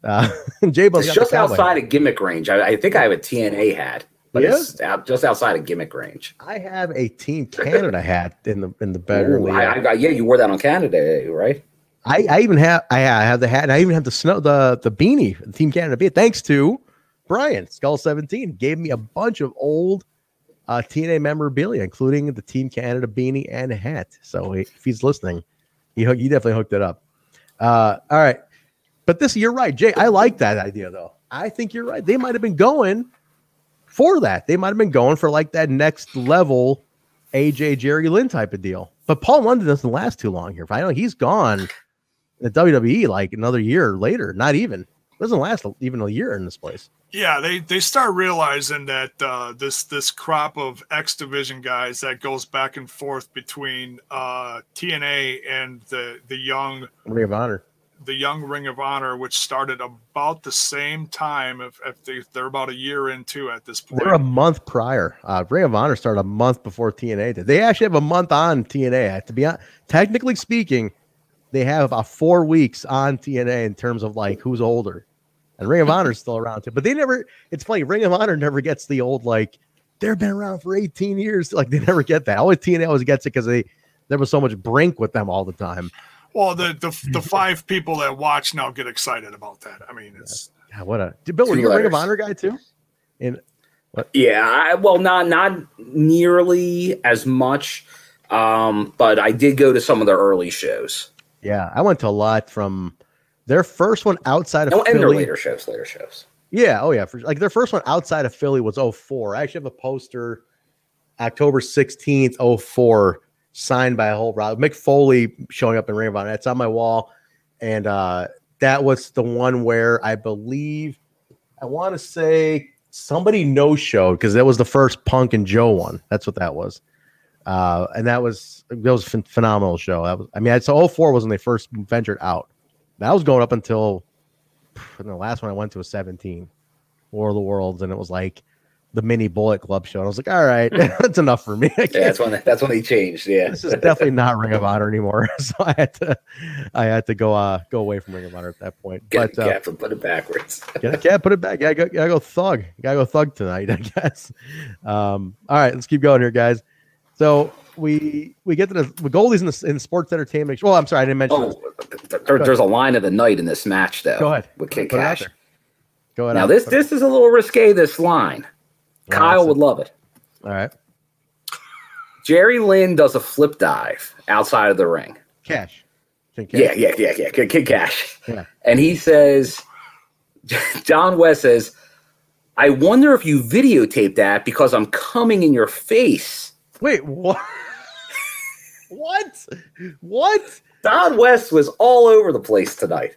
Uh [laughs] J Buzz
It's just outside of gimmick range. I, I think I have a TNA hat, but
Yeah?
it's out, just outside of gimmick range.
I have a Team Canada hat in the in the bedroom.
Ooh, I, I got, yeah, you wore that on Canada right?
I, I even have I have the hat and I even have the snow the the beanie the Team Canada beanie. Thanks to Brian Skull Seventeen gave me a bunch of old uh, TNA memorabilia, including the Team Canada beanie and hat. So he- if he's listening, he he definitely hooked it up. Uh, all right, but this you're right, Jay. I like that idea though. I think you're right. They might have been going for that. They might have been going for like that next level AJ Jerry Lynn type of deal. But Paul London doesn't last too long here. If I know he's gone the WWE like another year later, not even doesn't last even a year in this place.
Yeah, they they start realizing that uh, this this crop of X division guys that goes back and forth between uh, TNA and the the young
Ring of Honor.
the young Ring of Honor, which started about the same time. If, if they, they're about a year into at this point.
They're a month prior. Uh, Ring of Honor started a month before TNA did. They actually have a month on TNA. To be honest, technically speaking, they have about four weeks on TNA in terms of like who's older. And Ring of Honor is still around too. But they never, it's funny, Ring of Honor never gets the old like they've been around for 18 years. [laughs] Like they never get that. Always TNA always gets it because they there was so much brink with them all the time.
Well, the, the the [laughs] five people that watch now get excited about that. I mean, it's
yeah, what a did Bill, were
Two
you a Ring of. Honor guy too? In
Yeah, I, well, not not nearly as much, um, but I did go to some of their early shows
yeah, I went to a lot from their first one outside of
and, and their
Philly.
later shows. Later shows.
Yeah, oh yeah, for, like their first one outside of Philly was 04. I actually have a poster October 16th, 04, signed by a whole Rob Mick Foley showing up in Ring of Honor. That's on my wall. And uh that was the one where I believe I want to say somebody no showed because that was the first Punk and Joe one. That's what that was. Uh, and that was that was a phenomenal show. That was, I mean, so 04 was when they first ventured out. That was going up until the last one I went to was 17, War of the Worlds, and it was like the mini Bullet Club show. And I was like, all right, [laughs] that's enough for me.
Yeah, that's when that's when they changed. Yeah,
this is definitely not Ring of Honor anymore. [laughs] so I had to, I had to go, uh, go away from Ring of Honor at that point.
Get,
but uh,
put it backwards. [laughs]
yeah, yeah, put it back. Yeah, gotta, gotta go thug. Gotta go thug tonight, I guess. Um, all right, let's keep going here, guys. So we we get to the, the goalies in the in sports entertainment. Well, I'm sorry, I didn't mention.
Oh, there, there's a line of the night in this match, though.
Go ahead.
with Kid
Put
Cash.
Go ahead.
Now this
Put
this is a little risque. This line, Kyle would love it.
All right,
Jerry Lynn does a flip dive outside of the ring.
cash. Think
Yeah,
cash.
yeah, yeah, yeah. Kid, Kid Cash.
Yeah.
And he says, Don West says, I wonder if you videotaped that because I'm coming in your face.
Wait, what? what? What?
Don West was all over the place tonight.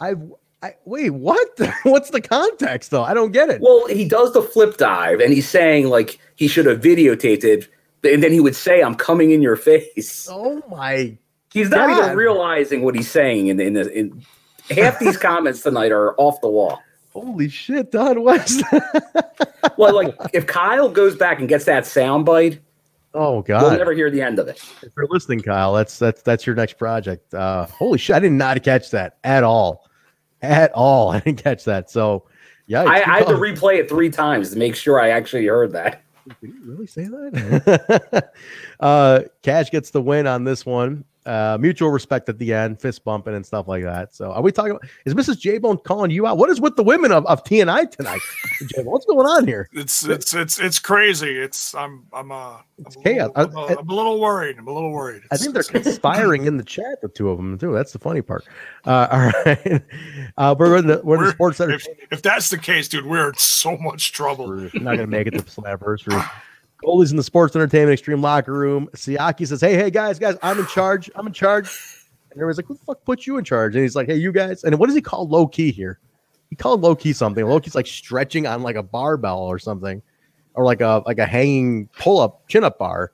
I, I wait. What? [laughs] What's the context though? I don't get it.
Well, he does the flip dive and he's saying like he should have videotaped it, and then he would say, I'm coming in your face.
Oh my
He's not
God.
even realizing what he's saying in, in, the, in half these [laughs] comments tonight are off the wall.
Holy shit, Don West. [laughs]
Well, like if Kyle goes back and gets that sound bite,
God!
we'll never hear the end of it.
If you're listening, Kyle, that's that's that's your next project. Uh, holy shit, I did not catch that at all, at all. [laughs] I didn't catch that. So, yeah,
I, I had to [laughs] replay it three times to make sure I actually heard that.
Did you really say that? [laughs] uh, Cash gets the win on this one. Uh, mutual respect at the end, fist bumping and stuff like that. So, are we talking about? Is Mrs. J Bone calling you out? What is with the women of, of TNI tonight? [laughs] J-Bone, what's going on here?
It's it's it's it's crazy. It's I'm I'm uh
It's
I'm,
chaos.
a little,
I-
I'm, a, I'm a little worried. I'm a little worried.
I think they're [laughs] conspiring in the chat, the two of them too. That's the funny part. Uh, [laughs] all right, uh, we're in the we're in the
We're-
sports center.
if, if that's the case, dude, we're in so much trouble.
We're not gonna make it to the anniversary. Goalies in the sports entertainment extreme locker room. Siaki says, "Hey, hey, guys, guys, I'm in charge. I'm in charge." And everyone's like, "Who the fuck put you in charge?" And he's like, "Hey, you guys." And what does he call Low Ki here? He called Low Ki something. Low Ki's like stretching on like a barbell or something, or like a like a hanging pull up chin up bar.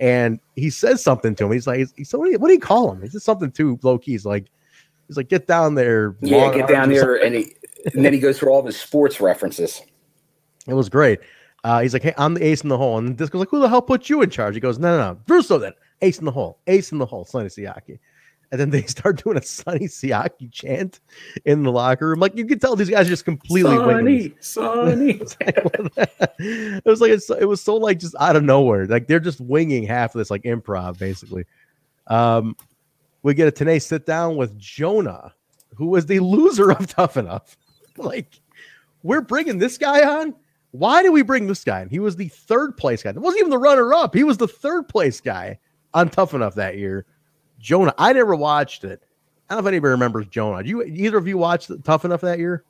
And he says something to him. He's like, he's, so what, do you, what do you call him? He says something to Low Ki's like, he's like, get down there.
Yeah, get down there, and, he, and then he goes through all of his sports references.
It was great. Uh, he's like, "Hey, I'm the ace in the hole," and Disco's like, "Who the hell put you in charge?" He goes, "No, no, no, Russo then, ace in the hole, ace in the hole, Sonny Siaki." And then they [laughs] start doing a Sonny Siaki chant in the locker room. Like you could tell these guys are just completely winging
Sonny. [laughs] Sonny. [laughs]
it was like it's, it was so like just out of nowhere. Like they're just winging half of this like improv basically. Um, we get a Tenay sit down with Jonah, who was the loser of Tough Enough. Like we're bringing this guy on. Why did we bring this guy? in? He was the third place guy. It wasn't even the runner up. He was the third place guy on Tough Enough that year. Jonah, I never watched it. I don't know if anybody remembers Jonah. Do you either of you watched Tough Enough that year?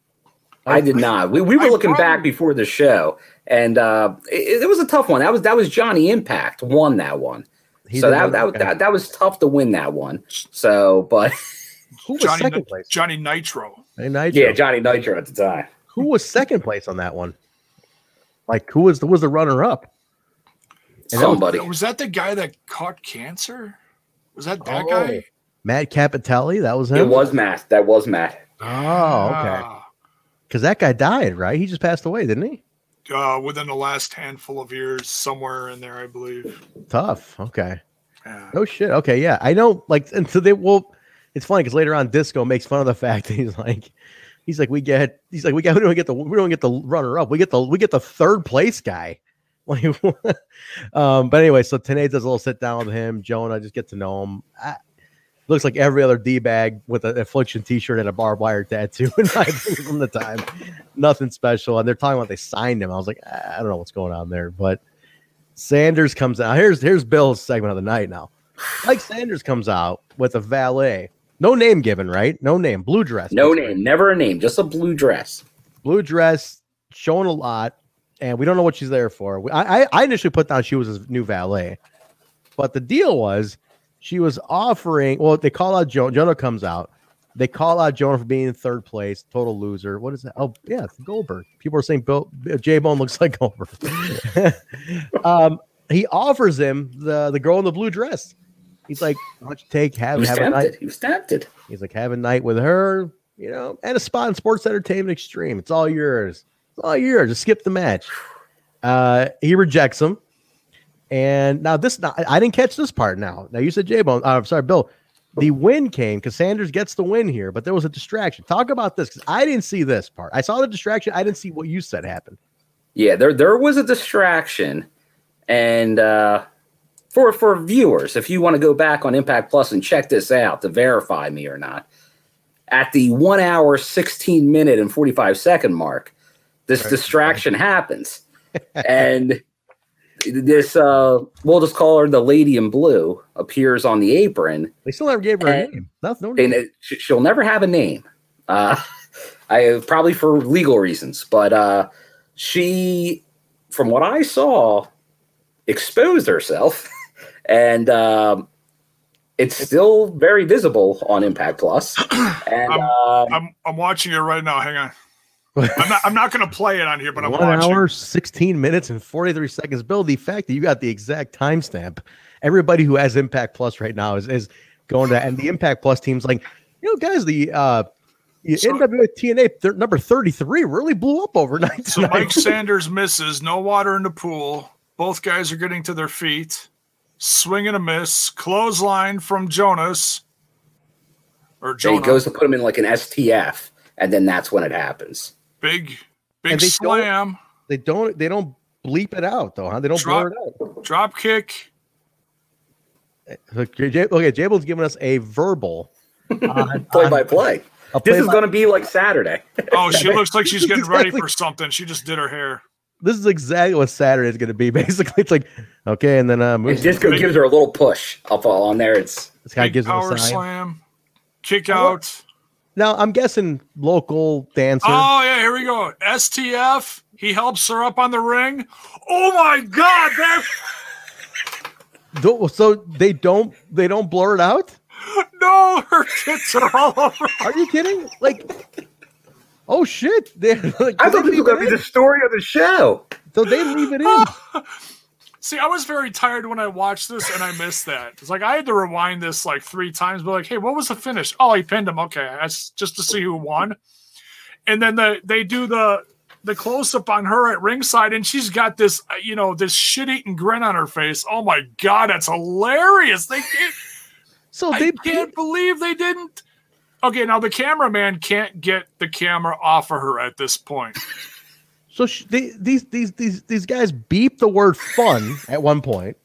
I did not. We, we were
I
looking
probably-
back before the show, and uh, it, it was a tough one. That was that was Johnny Impact won that one.
He
so
did
that, that, that that was tough to win that one. So, but [laughs]
Who was
Johnny
second place?
Johnny Nitro.
Hey, Nitro.
yeah, Johnny Nitro at the time.
Who was second place on that one? Like who was the was the runner up? And that was
Somebody.
Was that the guy that caught cancer? Was that that
Oh,
guy?
Matt Cappotelli. That was him.
It was Matt. That was Matt.
Oh, okay.
Ah,
Because that guy died, right? He just passed away, didn't he?
Uh, within the last handful of years, somewhere in there, I believe.
Tough. Okay.
Yeah.
Oh shit. Okay. Yeah. I know. Like, and so they will. It's funny because later on, Disco makes fun of the [laughs] fact that he's like, he's like, we get, he's like, we got, we don't get the, we don't get the runner up. We get the, we get the third place guy. [laughs] Um, but anyway, so Tenay does a little sit down with him. Jonah just get to know him. I, looks like every other d bag with an affliction T-shirt and a barbed wire tattoo. [laughs] In my from the time, nothing special. And they're talking about they signed him. I was like, "Ah, I don't know what's going on there, but Sanders comes out. Here's here's Bill's segment of the night now. Mike Sanders comes out with a valet. No name given, right? No name. Blue dress.
No name, never a name, just a blue dress.
Blue dress, showing a lot, and we don't know what she's there for. I, I, I initially put down she was his new valet, but the deal was she was offering. Well, they call out Jonah. Jonah comes out. They call out Jonah for being in third place, total loser. What is that? Oh, yeah, Goldberg. People are saying Bill J Bone looks like Goldberg. [laughs] um, he offers him the the girl in the blue dress. He's like, "Why don't you take have have a night?"
tempted. He was tempted.
He's like, "Have a night with her, you know, and a spot in Sports Entertainment Extreme. It's all yours. It's all yours. Just skip the match." Uh, he rejects him, and now this I didn't catch this part. Now, now you said J Bone. Uh, I'm sorry, Bill. The win came because Sanders gets the win here, but there was a distraction. Talk about this because I didn't see this part. I saw the distraction. I didn't see what you said happened.
Yeah, there there was a distraction, and uh, for for viewers, if you want to go back on Impact Plus and check this out to verify me or not, at the one hour, sixteen minute, and forty five second mark, this distraction [laughs] happens, and this uh, we'll just call her the lady in blue appears on the apron.
They still never gave her a
And-
name. Nothing. No
and
name.
it, she'll never have a name. Uh, [laughs] I probably for legal reasons, but uh, she, from what I saw, exposed herself, [laughs] and um, it's still very visible on Impact Plus. [clears throat] And uh,
I'm I'm watching it right now. Hang on. I'm not I'm not gonna play it on here, but I'm
One
watching.
hour, 16 minutes, and 43 seconds. Bill, the fact that you got the exact timestamp, everybody who has Impact Plus right now is, is going to, and the Impact Plus team's like, you know, guys, the uh, the NWA TNA th- number 33 really blew up overnight. [laughs]
So. Mike Sanders misses, no water in the pool. Both guys are getting to their feet. Swing and a miss. Clothesline from Jonas. Or
and he goes to put him in like an STF, and then that's when it happens.
big, big
And they
slam.
Don't, they don't, they don't bleep it out though, huh? They don't
Drop,
blur it out.
drop kick.
Look, J- okay, Jable's giving us a verbal [laughs] on- play-by-play.
This is
play-by-
going to be like Saturday.
Oh, she [laughs] looks like she's getting ready for something. She just did her hair.
This is exactly what Saturday is going to be. [laughs] Basically, it's like okay, and then uh,
And. Disco gives her a little push I'll up on there. It's
This guy
Big
gives him a
power
sign.
slam. Kick out.
Now I'm guessing local dancer.
Oh yeah, here we go. STF. He helps her up on the ring. Oh my god, that [laughs]
Do- so they don't they don't blur it out. [laughs]
no, her tits are all over.
Are you kidding? Like, oh shit! They, [laughs] like,
I
do
thought
they
this was going to be
in?
the story of the show.
So they leave it in. [laughs]
See, I was very tired when I watched this and I missed that. It's like I had to rewind this like three times, but like, hey, what was the finish? Oh, he pinned him. Okay, that's just to see who won. And then the they do the the close up on her at ringside, and she's got this uh, you know this shit eating grin on her face. Oh my god, that's hilarious! They can't,
So
I
they
can't believe they didn't. Okay, now the cameraman can't get the camera off of her at this point. [laughs]
So sh- they, these these these these guys beep the word fun at one point.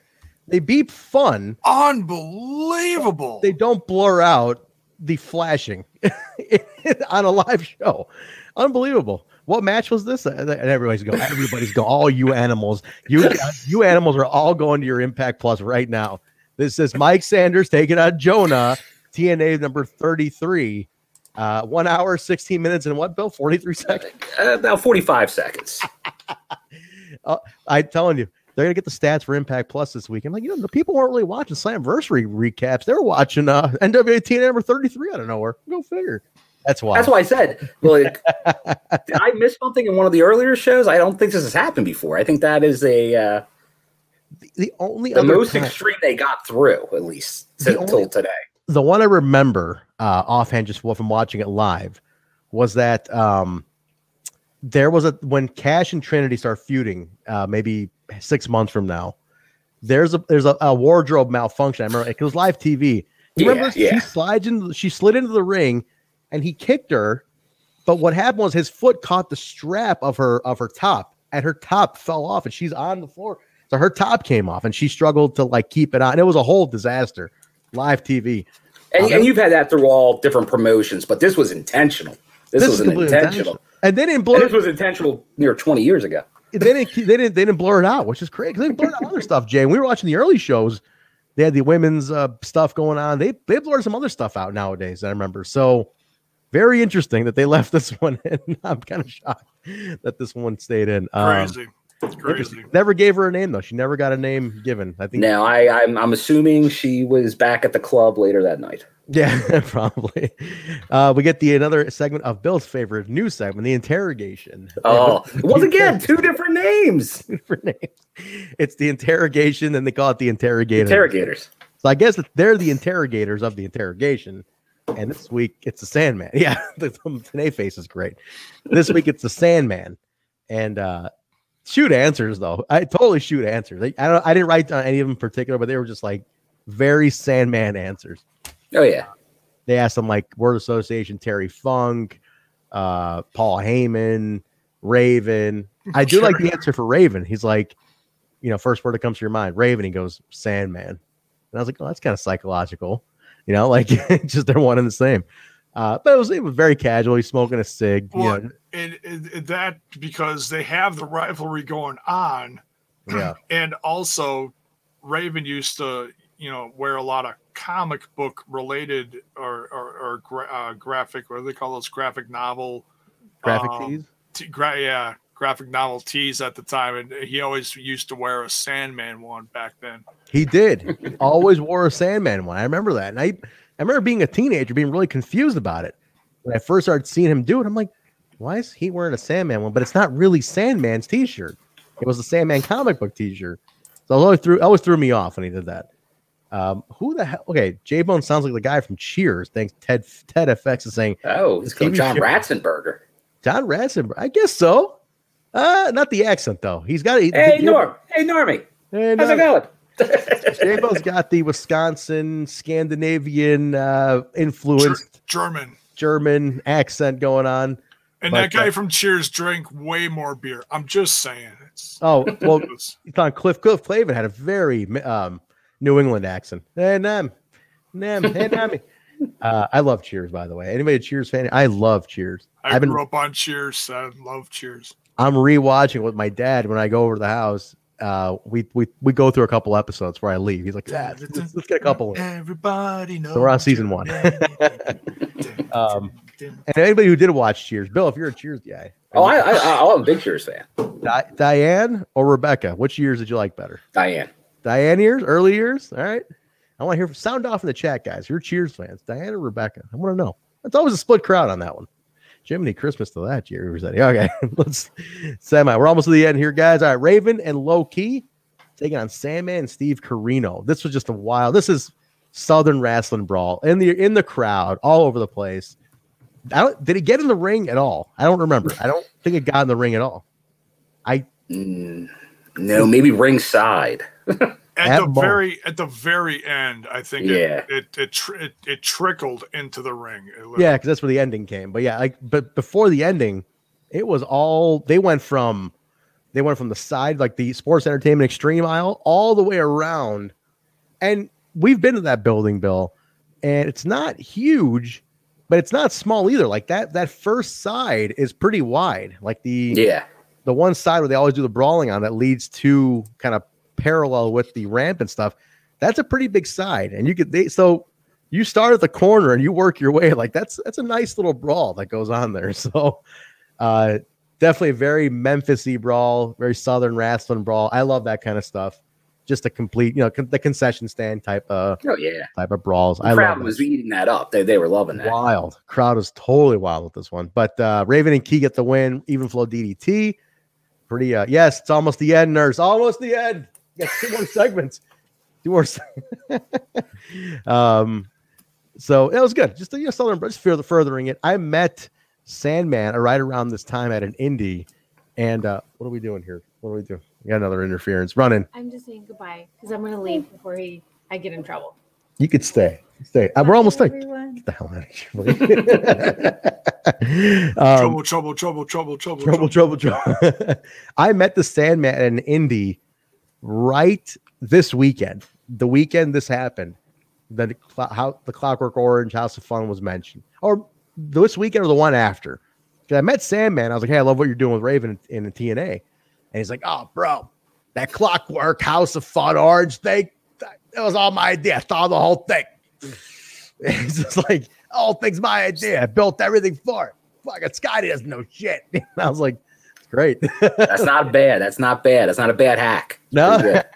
They beep fun.
Unbelievable.
They don't blur out the flashing [laughs] on a live show. Unbelievable. What match was this? And everybody's going. Everybody's going. All you animals, you you animals are all going to your Impact Plus right now. This is Mike Sanders taking on Jonah, TNA number thirty three. Uh, one hour, sixteen minutes, and what? Bill, forty three seconds.
Uh, about 45 seconds. [laughs]
Uh, I'm telling you, they're gonna get the stats for Impact Plus this week. I'm like, you know, the people weren't really watching Slamversary recaps. They were watching uh, NWA TNA number 33 out of nowhere. Go figure. That's why.
That's why I said, like, did [laughs] I miss something in one of the earlier shows? I don't think this has happened before. I think that is a uh,
the only
the
other
most
time-
extreme they got through, at least
The
until today.
The one I remember uh, offhand, just from watching it live, was that um, there was a when Cash and Trinity start feuding, uh, maybe six months from now. There's a there's a, a wardrobe malfunction. I remember it was live TV. You remember
yeah.
she slides into she slid into the ring, and he kicked her. But what happened was his foot caught the strap of her of her top, and her top fell off, and she's on the floor. So her top came off, and she struggled to like keep it on. And it was a whole disaster. Live TV.
And,
Um,
and you've had that through all different promotions, but this was intentional. This,
This
was an intentional.
intentional. And they didn't blur
And this was intentional near 20 years ago.
they didn't they didn't they didn't blur it out, which is crazy. 'cause They blurred out other [laughs] stuff, Jay. When we were watching the early shows, they had the women's uh, stuff going on. They they blurred some other stuff out nowadays. I remember. So very interesting that they [laughs] left this one in. I'm kind of shocked that this one stayed in. Um,
Crazy. Crazy.
Never gave her a name though. She never got a name given. I think.
Now, I, I'm, I'm assuming she was back at the club later that night.
Yeah, [laughs] probably. Uh, we get the another segment of Bill's favorite news segment, the interrogation.
Oh, [laughs] once again, two different names. [laughs]
different names. It's the interrogation, and they call it the interrogator.
Interrogators.
So I guess they're the interrogators of the interrogation. And this week it's the Sandman. Yeah, the today face is great. This week it's the Sandman, and uh shoot answers though. I totally shoot answers. I, I don't. I didn't write down any of them in particular, but they were just like very Sandman answers.
Oh, yeah.
They asked them like word association, Terry Funk, uh, Paul Heyman, Raven. I do like the answer for Raven. He's like, you know, first word that comes to your mind, Raven. He goes, Sandman. And I was like, oh, that's kind of psychological. You know, like [laughs] just they're one and the same. Uh, but it was it was very casual. He's smoking a cig. You
Well,
know,
and, and, and that because they have the rivalry going on,
yeah. [clears throat]
and also Raven used to, you know, wear a lot of comic book related or or, or gra- uh, graphic, what do they call those graphic novel
Graphic
um,
tees?
T- gra- yeah, graphic novel tees at the time, and he always used to wear a Sandman one back then.
He did. He always wore a Sandman one. I remember that. And I, I remember being a teenager being really confused about it. When I first started seeing him do it, I'm like, why is he wearing a Sandman one? But it's not really Sandman's t shirt. It was the Sandman comic book t shirt. So always threw, always threw me off when he did that. Um, who the hell? Okay, J Bone sounds like the guy from Cheers. Thanks, Ted Ted FX is saying,
Oh, it's called John
show-
Ratzenberger.
John Ratzenberger. I guess so. Uh, not the accent though. He's got.
Hey, Norm. Hey, Normie.
Hey,
How's it going?
J-Bo's got the Wisconsin Scandinavian uh, influenced
German.
German accent going on.
And
But,
that guy
uh,
from Cheers drank way more beer. I'm just saying. It's,
Oh well, [laughs] it's on Cliff. Cliff Clavin had a very um, New England accent. Hey, nam, nam, hey, nami. [laughs] Uh, I love Cheers, by the way. Anybody a Cheers fan? I love Cheers.
I
I've been
grew up on Cheers. So I love Cheers.
I'm rewatching with my dad when I go over to the house. Uh, we we we go through a couple episodes where I leave. He's like, Dad, let's, let's get a couple. in."
Everybody knows.
So we're on season one. [laughs] um, and anybody who did watch Cheers, Bill, if you're a Cheers guy,
Oh, I, I, I'm a big Cheers fan.
Di- Diane or Rebecca, which years did you like better?
Diane.
Diane years, early years. All right. I want to hear sound off in the chat, guys. You're Cheers fans, Diane or Rebecca. I want to know. It's always a split crowd on that one. Jiminy Christmas to that year. Rossetti. Okay, [laughs] let's semi. We're almost to the end here, guys. All right, Raven and Low Ki taking on Sandman and Steve Corino. This was just a wild. This is Southern wrestling brawl in the in the crowd, all over the place. I don't, did he get in the ring at all? I don't remember. I don't think it got in the ring at all. I
Mm, no, maybe ringside. [laughs]
At,
At
the
most.
very at the very end, I think
Yeah.
it it it, tr- it it trickled into the ring. It
Yeah, because that's where the ending came. But yeah, like but before the ending, it was all they went from they went from the side, like the sports entertainment extreme aisle, all the way around. And we've been to that building, Bill, and it's not huge, but it's not small either. Like that that first side is pretty wide. Like the
Yeah.
the one side where they always do the brawling on that leads to kind of parallel with the ramp and stuff. That's a pretty big side, and you could they so you start at the corner and you work your way like that's that's a nice little brawl that goes on there. [laughs] So uh definitely a very Memphisy brawl, very southern wrestling brawl. I love that kind of stuff. Just a complete, you know, con- the concession stand type of
Oh yeah.
type of brawls.
The
I
crowd was eating that up. They, they were loving that.
wild. Crowd was totally wild with this one. But uh Raven and Key get the win, even flow DDT. Pretty uh yes, it's almost the end, nurse. Almost the end. You got two more segments. Two more se- [laughs] um so it was good. Just you know, southern just further furthering it. I met Sandman right around this time at an indie. And uh what are we doing here? What are we doing? We got another interference running.
I'm just saying goodbye because I'm gonna leave before he I get in trouble.
You could stay. Stay. Uh, we're almost
Bye,
there.
everyone.
Get the hell out of here. [laughs] um,
trouble, trouble, trouble, trouble, trouble,
trouble, trouble, trouble. [laughs] I met the Sandman at an indie right this weekend. The weekend this happened. the how the Clockwork Orange House of Fun was mentioned, or this weekend or the one after. 'Cause I met Sandman. I was like, "Hey, I love what you're doing with Raven in, in the TNA," and he's like, "Oh, bro, that Clockwork House of Fun Orange thing, that, that was all my idea. I thought the whole thing." [laughs] It's just like, "The whole thing's my idea. I built everything for it." Fucking Scotty doesn't know shit. And [laughs] I was like, "Great."
That's not bad. That's not bad. That's not a bad hack.
No. [laughs]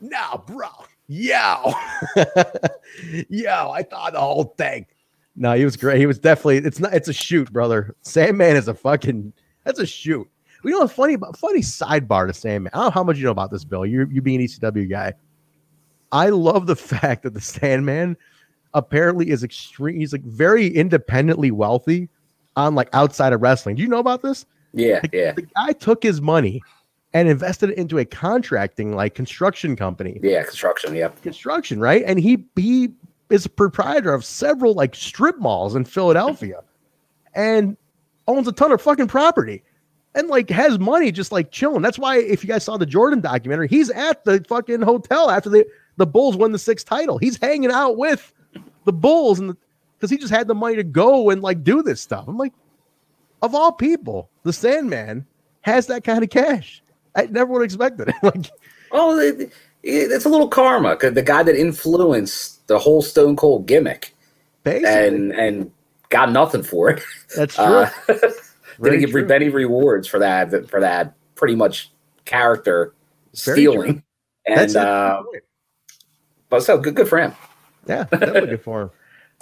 No, bro. Yo. [laughs] Yo, I thought the whole thing. No, he was great. He was definitely it's not it's a shoot, brother. Sandman is a fucking that's a shoot. We know a funny funny sidebar to Sandman. I don't know how much you know about this, Bill. You you being an ECW guy. I love the [laughs] fact that the Sandman apparently is extreme. He's like very independently wealthy on like outside of wrestling. Do you know about this?
Yeah,
the,
yeah.
The guy took his money and invested it into a contracting like construction company.
Yeah, construction. Yep.
Construction, right? And he he is a proprietor of several like strip malls in Philadelphia, and owns a ton of fucking property, and like has money just like chilling. That's why if you guys saw the Jordan documentary, he's at the fucking hotel after the the Bulls won the sixth title. He's hanging out with the Bulls and because he just had the money to go and like do this stuff. I'm like, of all people, the Sandman has that kind of cash. I never would have expected it. [laughs] like,
oh, it, it, it's a little karma. 'cause the guy that influenced the whole Stone Cold gimmick,
Basically.
and and got nothing for it.
That's [laughs] true.
Uh, [laughs] didn't give
true.
any rewards for that for that pretty much character
Very
stealing. And
That's it.
uh, but so good, good for him.
Yeah, that definitely good for him.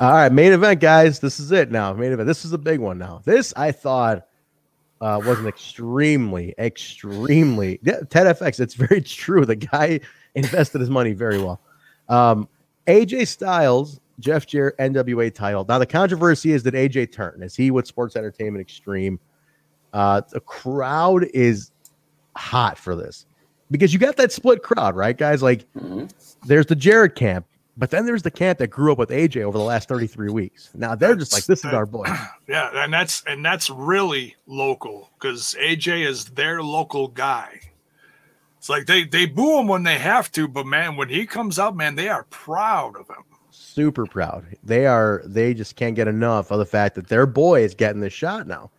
All right, main event, guys. This is it now. Main event. This is a big one now. This I thought uh, was an extremely, extremely yeah, Ted FX. It's very [laughs] true. The guy invested his money very well. Um, AJ Styles, Jeff Jarrett, NWA title. Now the controversy is that AJ turn. Is he with Sports Entertainment Extreme? Uh, the crowd is hot for this because you got that split crowd, right, guys? Like, there's the Jarrett camp, but then there's the camp that grew up with AJ over the last 33 weeks. Now they're just like, this is our boy. [clears throat]
Yeah, and that's and that's really local because AJ is their local guy. It's like they they boo him when they have to, but man, when he comes out, man, they are proud of him.
Super proud. They are. They just can't get enough of the fact that their boy is getting this shot now.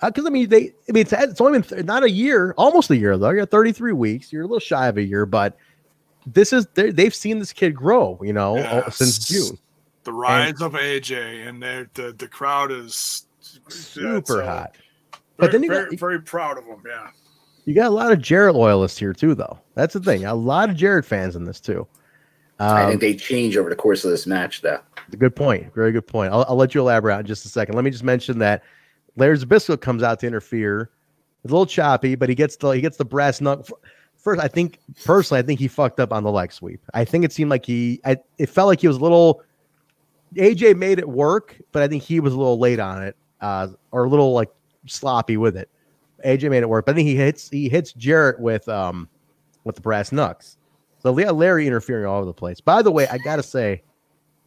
Uh, because I mean, they. I mean, it's, it's only been th- not a year, almost a year though. You're 33 weeks. You're a little shy of a year, but this is they- they've seen this kid grow. You know, since June.
The rise of AJ and they're- the the crowd is
Super
uh,
hot.
Very,
But then you
very,
got-
very proud of him. Yeah.
You got a lot of Jarrett loyalists here too, though. That's the thing. A lot of Jarrett fans in this too.
I
Um,
think they change over the course of this match, though.
Good point. Very good point. I'll, I'll let you elaborate in just a second. Let me just mention that Larry Zbyszko comes out to interfere. It's a little choppy, but he gets the he gets the brass nut. First, I think personally, I think he fucked up on the leg sweep. I think it seemed like he, I, it felt like he was a little. AJ made it work, but I think he was a little late on it, uh, or a little like sloppy with it. AJ made it work, but I think he hits he hits Jarrett with um with the brass knucks. So yeah, Larry interfering all over the place. By the way, I gotta say,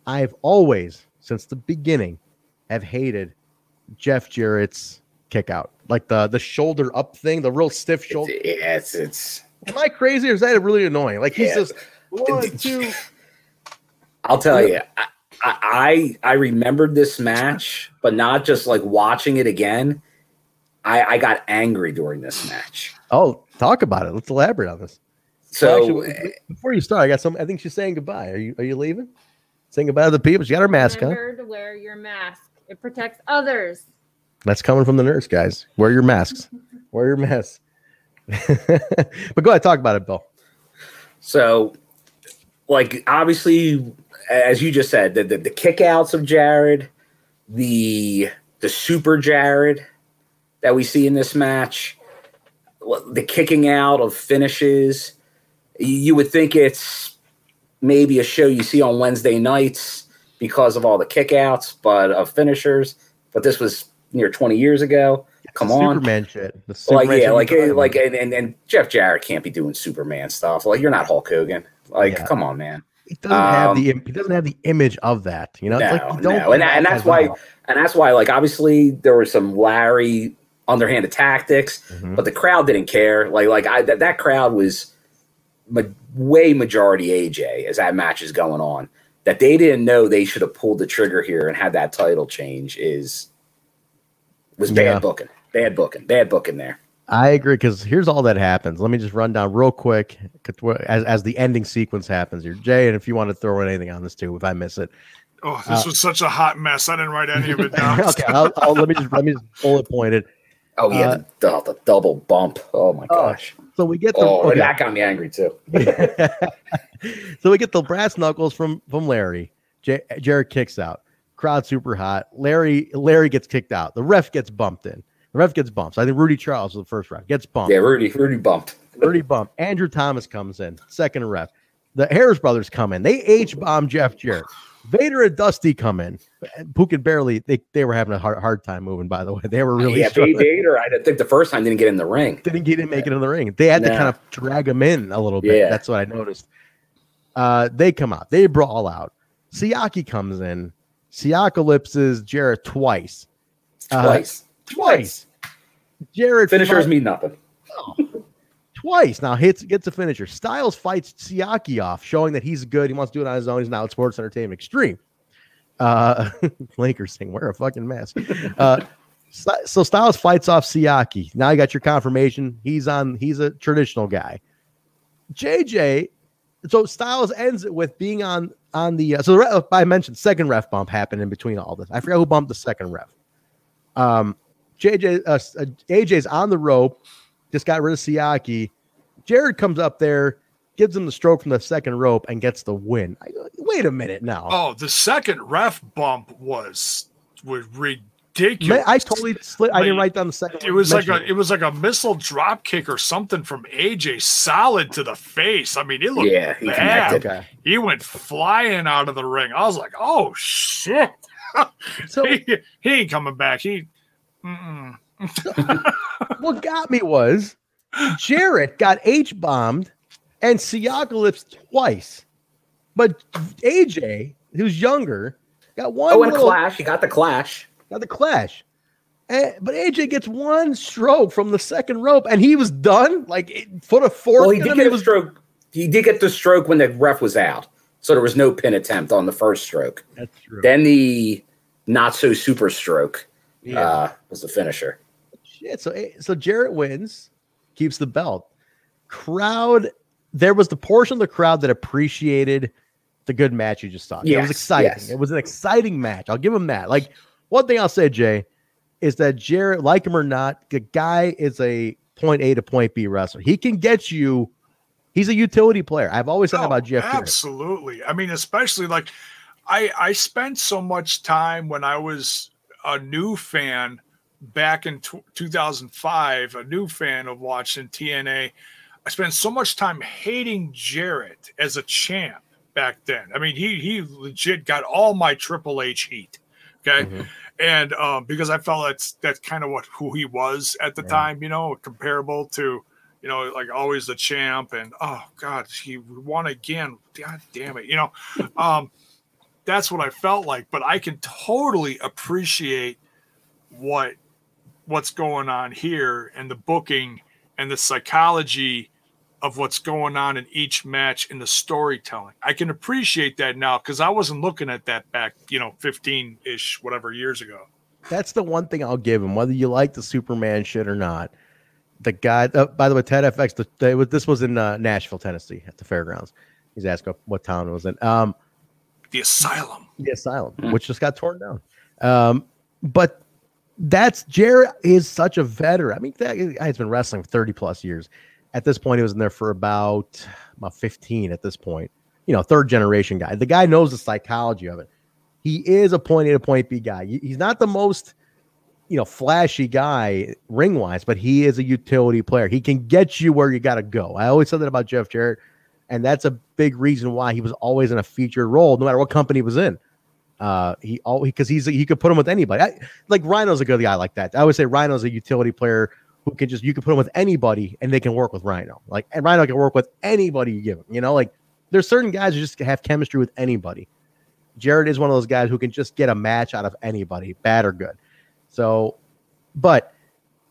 I've always, since the beginning, have hated Jeff Jarrett's kick out. Like the the shoulder up thing, the real stiff shoulder.
Yeah, it's it's
Am I crazy or is that really annoying? Like he's
Yeah.
just one, [laughs] two.
I'll tell you, I, I I remembered this match, but not just like watching it again. I, I got angry during this match.
Oh, talk about it. Let's elaborate on this.
So
Well, actually, before you start, I got some. I think she's saying goodbye. Are you are you leaving? Saying goodbye to the people. She got her mask on.
Remember to wear your mask. It protects others.
That's coming from the nurse, guys. Wear your masks. [laughs] Wear your masks. [laughs] but go ahead, talk about it, Bill.
So, like, obviously, as you just said, the, the, the kickouts of Jarrett, the the super Jarrett that we see in this match, the kicking out of finishes, you, would think it's maybe a show you see on Wednesday nights because of all the kickouts, but of finishers. But this was near 20 years ago. Come on.
Superman shit. The
like
Superman
yeah,
shit
like like and, and and Jeff Jarrett can't be doing Superman stuff. Like you're not Hulk Hogan. Like
Yeah.
come on, man.
he doesn't have
um,
the he doesn't have the image of that. You know,
No,
it's like you don't
no. and, and that's why and that's why like obviously there were some Larry underhanded tactics,
Mm-hmm.
but the crowd didn't care. Like like I that, that crowd was ma- way majority AJ as that match is going on. that they didn't know they should have pulled the trigger here and had that title change is was bad
Yeah.
booking. Bad booking. Bad booking there.
I agree because here's all that happens. Let me just run down real quick as, as the ending sequence happens here. Jay, and if you want to throw in anything on this too, if I miss it.
Oh, this
Uh,
was such a hot mess. I didn't write any of it [laughs] down.
okay, I'll, I'll, let me just let me just bullet point it.
Oh yeah,
Uh,
the, the, the double bump. Oh my gosh.
So we get the
Oh,
okay.
that got me angry too. [laughs]
so we get the brass knuckles from from Larry. J- Jarrett kicks out. Crowd super hot. Larry Larry gets kicked out. The ref gets bumped in. The ref gets bumped. So I think Rudy Charles was the first ref. Gets bumped.
Yeah, Rudy, Rudy bumped.
Rudy bump. Andrew Thomas comes in. Second ref. The Harris brothers come in. They H bomb Jeff Jarrett. Vader and Dusty come in. Who could barely they, they were having a hard, hard time moving, by the way. They were really
yeah,
struggling.
Vader. I think the first time didn't get in the ring.
didn't get in, make it in the ring. They had to kind of drag him in a little bit.
Yeah.
That's what I noticed. Uh, they come out, they brawl out. Siaki comes in, Siakalypses Jarrett twice. Uh,
Twice.
Jarrett
Finishers
fi-
mean nothing.
twice. Now hits gets a finisher. Styles fights Siaki off, showing that he's good. He wants to do it on his own. He's now at Sports Entertainment Extreme. Uh, [laughs] Lakers saying wear a fucking mask. Uh, so Styles fights off Siaki. Now you got your confirmation. He's on. He's a traditional guy. JJ. So Styles ends it with being on on the. Uh, so the ref, I mentioned second ref bump happened in between all this. I forgot who bumped the second ref. Um, JJ uh, uh, AJ's on the rope. Just got rid of Siaki. Jarrett comes up there, gives him the stroke from the second rope, and gets the win. I Wait a minute now.
Oh, the second ref bump was was ridiculous.
I totally slit. I didn't write down the second.
It was like a it was like a missile drop kick or something from AJ solid to the face. I mean, it looked
Yeah, he
bad.
connected.
Okay.
He went flying out of the ring. I was like, oh shit.
So- [laughs]
he, he ain't coming back. He. [laughs]
what got me was Jarrett got H bombed and Siakalypse twice, but AJ, who's younger, got one.
Oh, and
little-
Clash. He got the Clash.
Got the clash. Eh, but AJ gets one stroke from the second rope, and he was done. Like it, put a fork.
Well, he did
him,
get
was
stroke. He did get the stroke when the ref was out, so there was no pin attempt on the first stroke.
That's true.
Then the not so super stroke
Yeah.
uh, was the finisher.
Shit. So eh, so Jarrett wins, keeps the belt. Crowd. There was the portion of the crowd that appreciated the good match you just saw. it was exciting.
yes.
It was an exciting match. I'll give him that. Like one thing I'll say, Jay, is that Jarrett, like him or not, the guy is a point A to point B wrestler. He can get you. He's a utility player. I've always said that about Jeff Jarrett.
Absolutely. I mean, especially like I I spent so much time when I was a new fan back in tw 2005, a new fan of watching TNA. I spent so much time hating Jarrett as a champ back then. I mean, he he legit got all my Triple H heat. Okay.
Mm-hmm.
And um, because I felt that's that's kind of what who he was at the time, you know, comparable to you know, like always the champ, and oh god, he won again. God damn it, you know. Um, that's what I felt like, but I can totally appreciate what what's going on here and the booking and the psychology of what's going on in each match and the storytelling. I can appreciate that now because I wasn't looking at that back, you know, 15 ish, whatever years ago.
That's the one thing I'll give him, whether you like the Superman shit or not. The guy, uh, by the way, Ted FX, the, this was in uh, Nashville, Tennessee, at the fairgrounds. He's asking what town it was in. Um,
The asylum.
the asylum, which just got torn down. Um, but that's Jarrett is such a veteran. I mean, that guy's been wrestling for 30 plus years. At this point, he was in there for about about 15 at this point. You know, third generation guy. The guy knows the psychology of it. He is a point A to point B guy. He's not the most, you know, flashy guy ring wise, but he is a utility player. He can get you where you got to go. I always said that about Jeff Jarrett, and that's a big reason why he was always in a featured role, no matter what company he was in. Uh, he all because he's he could put him with anybody. I, like Rhino's a good guy like that. I would say Rhino's a utility player who can just you can put him with anybody and they can work with Rhino. Like and Rhino can work with anybody you give him. You know, like there's certain guys who just have chemistry with anybody. Jarrett is one of those guys who can just get a match out of anybody, bad or good. So, but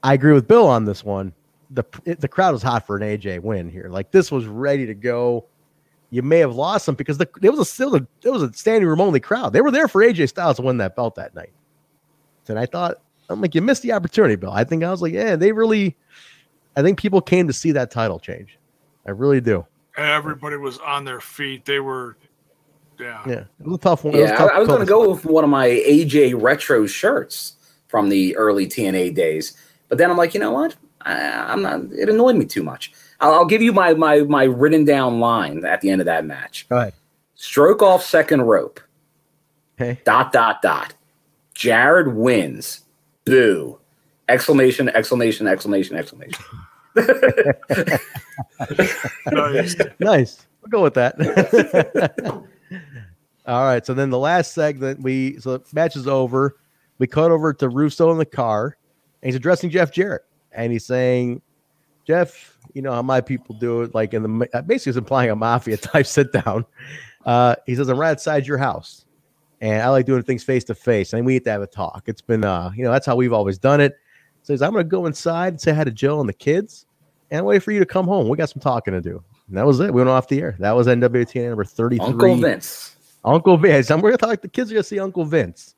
I agree with Bill on this one. The the crowd was hot for an AJ win here. Like this was ready to go. You may have lost them because the, there was a still a, there was a standing room only crowd. They were there for AJ Styles to win that belt that night. And I thought, I'm like, you missed the opportunity, Bill. I think I was like, yeah, they really. I think people came to see that title change. I really do.
Everybody was on their feet. They were, yeah.
Yeah, it was a tough one. It was
Yeah,
tough
I, I was going to go with one of my AJ retro shirts from the early TNA days, but then I'm like, you know what? I, I'm not. It annoyed me too much. I'll, I'll give you my my my written down line at the end of that match.
Go ahead.
Stroke off second rope.
Okay.
Dot dot dot. Jarrett wins. Boo! Exclamation! Exclamation! Exclamation! Exclamation!
Nice.
nice. We'll go with that. [laughs] All right. So then the last segment, we so the match is over. We cut over to Russo in the car, and he's addressing Jeff Jarrett, and he's saying, "Jeff, you know how my people do it, like in the uh, basically he's implying a mafia [laughs] type sit down." Uh, he says, "I'm right outside your house, and I like doing things face to face, and we need to have a talk. It's been, uh, you know, that's how we've always done it." Says, "I'm going to go inside and say hi to Joe and the kids." and wait for you to come home. We got some talking to do. And that was it. We went off the air. That was NWTN number 33.
Uncle Vince.
Uncle Vince. I'm going to talk. The kids are going to see Uncle Vince.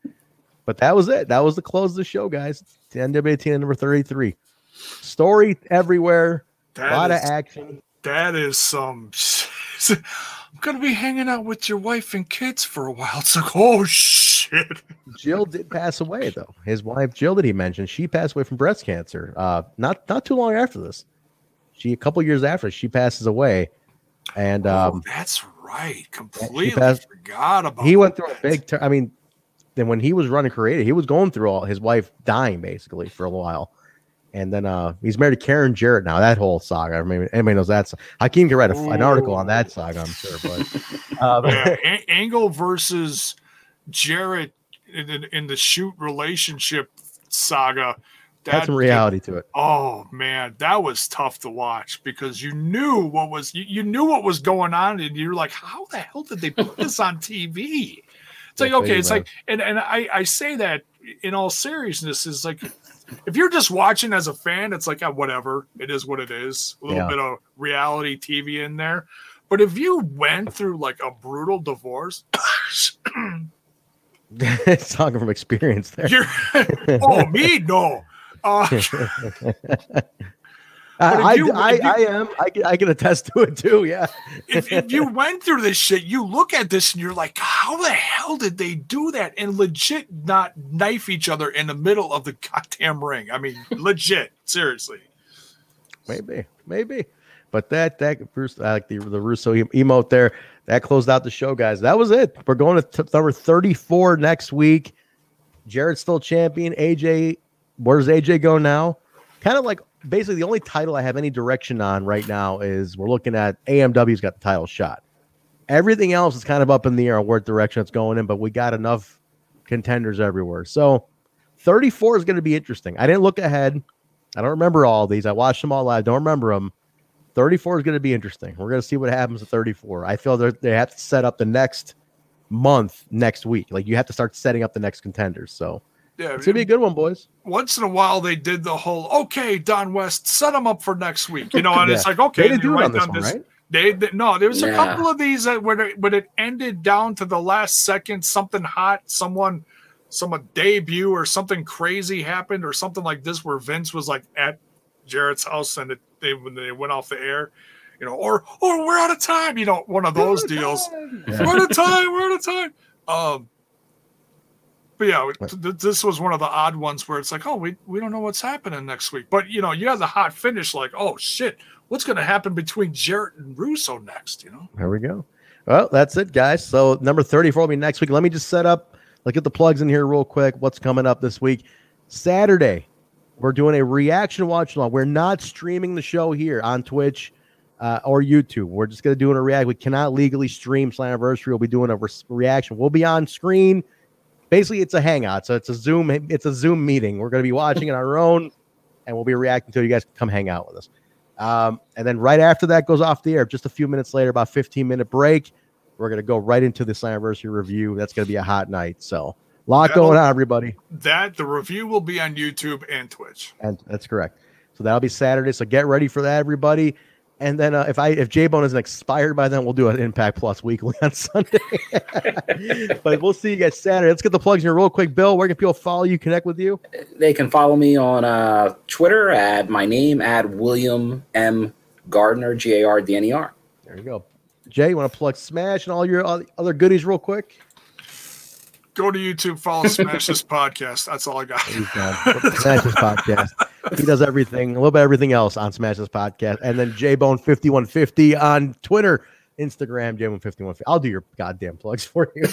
But that was it. That was the close of the show, guys. NWTN number 33. Story everywhere.
That
a lot
is-
of action.
That is some. [laughs] I'm gonna be hanging out with your wife and kids for a while. It's like, oh shit.
Jill did pass away, though. His wife, Jill, that he mentioned, she passed away from breast cancer. Uh, not not too long after this. She a couple years after she passes away, and um,
oh, that's right. Completely
passed-
forgot about.
he went through a big. Ter- I mean, then when he was running creative, he was going through all his wife dying basically for a while, and then uh he's married to Karen Jarrett now. That whole saga. I mean, anybody knows that. Hakeem can write a, an article on that saga, I'm sure. But um, [laughs]
yeah, [laughs] A- Angle versus Jarrett in, in, in the shoot relationship saga.
had some reality to it.
Oh man, that was tough to watch because you knew what was you, you knew what was going on, and you're like, how the hell did they put this on TV? It's like okay, it's like, and and I I say that in all seriousness is like, if you're just watching as a fan, it's like ah, whatever, it is what it is. A little
Yeah.
bit of reality TV in there, but if you went through like a brutal divorce, [laughs] it's
talking from experience there.
you're [laughs] oh me no. Uh, [laughs]
I,
you-
I,
you-
I am. I can, I can attest to it too. Yeah.
if, if you [laughs] went through this shit, you look at this and you're like, how the hell did they do that and legit not knife each other in the middle of the goddamn ring? I mean, [laughs] legit, seriously.
Maybe, maybe. But that that Bruce, I like the the Russo em- emote there. That closed out the show, guys. That was it. We're going to t- number thirty four next week. Jarrett's still champion. AJ, where does AJ go now? Kind of like basically the only title I have any direction on right now is we're looking at AMW's got the title shot. Everything else is kind of up in the air on what direction it's going in, but we got enough contenders everywhere. So 34 is going to be interesting. I didn't look ahead. I don't remember all these. I watched them all live. Don't remember them. 34 is going to be interesting. We're going to see what happens at 34. I feel they have to set up the next month next week. Like you have to start setting up the next contenders. So
Yeah,
it's going to be a good one, boys.
once in a while they did the whole okay, Don West, set them up for next week. You know, and it's like okay,
They didn't do it on this
down
one, right?
They, they no, there was a couple of these that when it when it ended down to the last second, something hot, someone, some debut or something crazy happened or something like this where Vince was like at Jarrett's house and it, they when they went off the air, you know, or or we're out of time, you know, one of those deals.
Yeah.
We're out of time. We're out of time. Um, but yeah, th- this was one of the odd ones where it's like, oh, we we don't know what's happening next week. But you know, you have the hot finish, like, oh shit, what's going to happen between Jarrett and Russo next? You know,
There we go. Well, that's it, guys. So number 34 will be next week. Let me just set up, like, get the plugs in here real quick. What's coming up this week? Saturday, we're doing a reaction watch along. We're not streaming the show here on Twitch uh, or YouTube. We're just going to do a react. We cannot legally stream Slammiversary. We'll be doing a re- reaction. We'll be on screen. Basically, it's a hangout. So it's a Zoom. It's a Zoom meeting. We're going to be watching it on our own, and we'll be reacting to. You guys can come hang out with us. Um, and then right after that goes off the air, just a few minutes later, about 15 minute break. We're gonna go right into this anniversary review. That's gonna be a hot night. So a lot
That'll-
going on, everybody.
that the review will be on YouTube and Twitch.
And that's correct. So that'll be Saturday. So get ready for that, everybody. And then uh, if I if J Bone isn't expired by then, we'll do an Impact Plus weekly [laughs] on Sunday. [laughs] but we'll see you guys Saturday. Let's get the plugs here real quick. Bill, where can people follow you, connect with you?
They can follow me on uh, Twitter at my name at William M Gardner G A R D N E R.
There you go. Jay, you want to plug Smash and all your other goodies real quick?
Go to YouTube, follow Smash this podcast. That's all I got.
Smash this podcast. He does everything, a little bit everything else on Smash this podcast. And then J Bone 5150 on Twitter, Instagram, J Bone 5150. I'll do your goddamn plugs for you.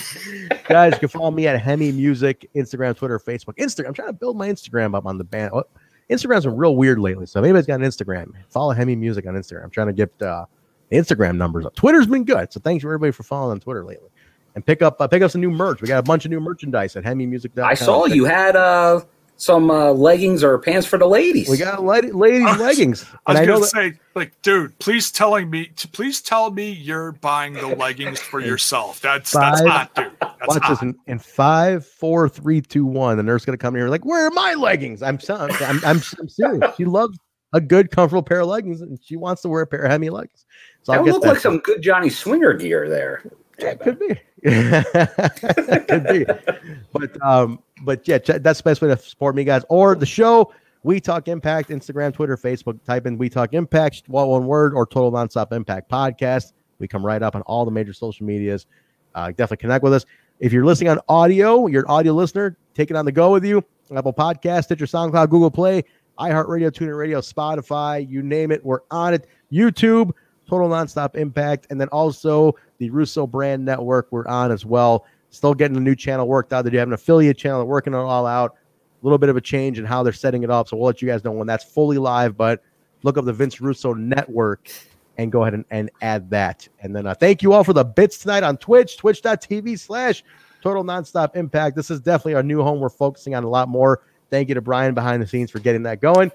Guys, you can follow me at Hemi Music, Instagram, Twitter, Facebook. Instagram. I'm trying to build my Instagram up on the band. Oh, Instagram's been real weird lately. So if anybody's got an Instagram, follow Hemi Music on Instagram. I'm trying to get uh, Instagram numbers up. Twitter's been good. So thanks for everybody for following on Twitter lately. And pick up uh, pick up some new merch. We got a bunch of new merchandise at HemiMusic.com.
I saw you had uh, some uh, leggings or pants for the ladies.
We got ladies [laughs] leggings.
I was gonna that- say, like, dude, please telling me, please tell me you're buying the leggings for [laughs] yourself. That's five, that's hot, dude. That's
watch hot. this in, in, five, four, three, two, one. The nurse gonna come here like, where are my leggings? I'm I'm, I'm, I'm, I'm serious. She loves a good, comfortable pair of leggings, and she wants to wear a pair of Hemi leggings.
So that look like some good Johnny Swinger gear there.
Yeah, could be. [laughs] could be. But um, but yeah, that's the best way to support me, guys. Or the show, We Talk Impact, Instagram, Twitter, Facebook. Type in We Talk Impact, one word, or Total Nonstop Impact Podcast. We come right up on all the major social medias. Uh, definitely connect with us. If you're listening on audio, you're an audio listener, take it on the go with you. Apple Podcast, Stitcher, SoundCloud, Google Play, iHeartRadio, TuneIn Radio, Spotify, you name it, we're on it. YouTube, Total Nonstop Impact, and then also the Russo Brand Network. We're on as well. Still getting a new channel worked out. They have an affiliate channel. They're working it all out. A little bit of a change in how they're setting it up. So we'll let you guys know when that's fully live. But look up the Vince Russo Network and go ahead and, and add that. And then uh, thank you all for the bits tonight on Twitch, twitch.tv slash total nonstop impact. This is definitely our new home. We're focusing on a lot more. Thank you to Brian behind the scenes for getting that going.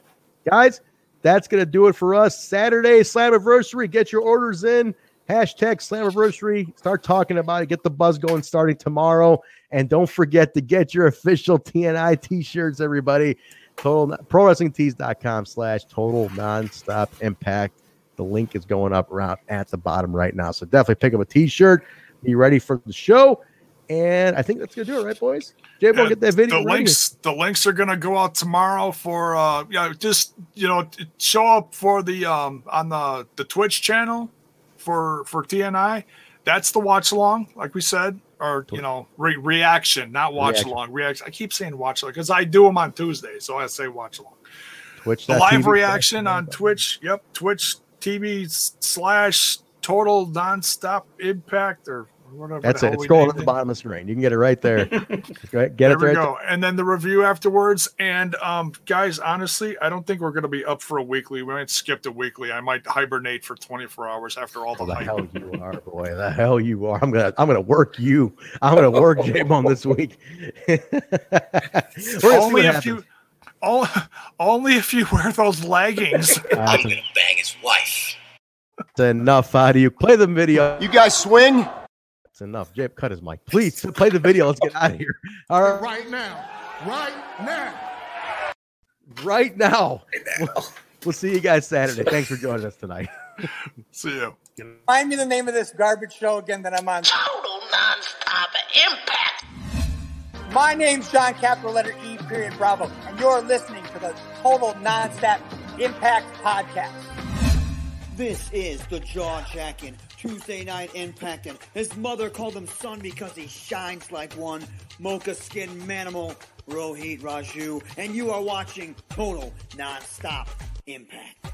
Guys, that's going to do it for us. Saturday Slammiversary. Get your orders in. Hashtag Slammiversary. Start talking about it. Get the buzz going starting tomorrow. And don't forget to get your official TNI t-shirts, everybody. Total pro wrestling tees.com slash total nonstop impact. The link is going up around at the bottom right now. So definitely pick up a t-shirt. Be ready for the show. And I think that's gonna do it, right, boys? Jay, we'll get that video.
The ready. links, the links are gonna go out tomorrow for uh yeah, just you know, show up for the um on the the Twitch channel for for TNI. That's the watch along, like we said, or you know, re- reaction, not watch reaction. along. Reaction. I keep saying watch along because I do them on Tuesday, so I say watch along. Twitch. The live TV reaction on Twitch. Yep, Twitch TV slash total nonstop impact or whatever.
That's it. It's scrolling at the bottom of the screen. You can get it right there. [laughs] get
there
it there.
We go. And then the review afterwards. And um, guys, honestly, I don't think we're going to be up for a weekly. We might skip the weekly. I might hibernate for 24 hours after all the,
oh, the hell you are, boy. The hell you are. I'm gonna I'm gonna work you. I'm gonna work [laughs] J Bone this week. [laughs]
only if you. Only if you wear those leggings.
I'm gonna bang his wife.
It's enough out of you. Play the video.
You guys swing?
Enough. Jay, cut his mic. Please [laughs] play the video. Let's get out of here. All right.
Right now. Right now.
Right now. Right now. We'll, see you guys Saturday. Thanks for joining us tonight. [laughs]
see you.
Find me the name of this garbage show again that I'm on.
Total nonstop impact.
My name's John, Capital letter E period Bravo, and you're listening to the Total Nonstop Impact Podcast.
This is the jaw jacking Tuesday night impact, and his mother called him son because he shines like one. Mocha skin manimal, Rohit Raju, and you are watching Total Nonstop Impact.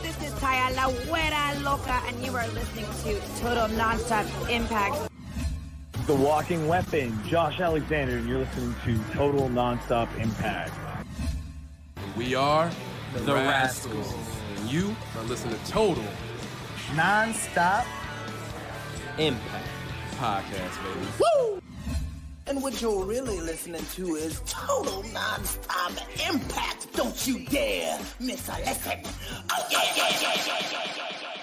This is Taya La Wera Loca, and you are listening to Total Nonstop Impact.
The Walking Weapon, Josh Alexander, and you're listening to Total Nonstop Impact.
We are the, the Rascalz. Rascalz. And you are listening to Total
non-stop
impact podcast, baby.
Woo! And what you're really listening to is total non-stop impact. Don't you dare miss a lesson. Oh yeah, yeah, yeah, yeah, yeah.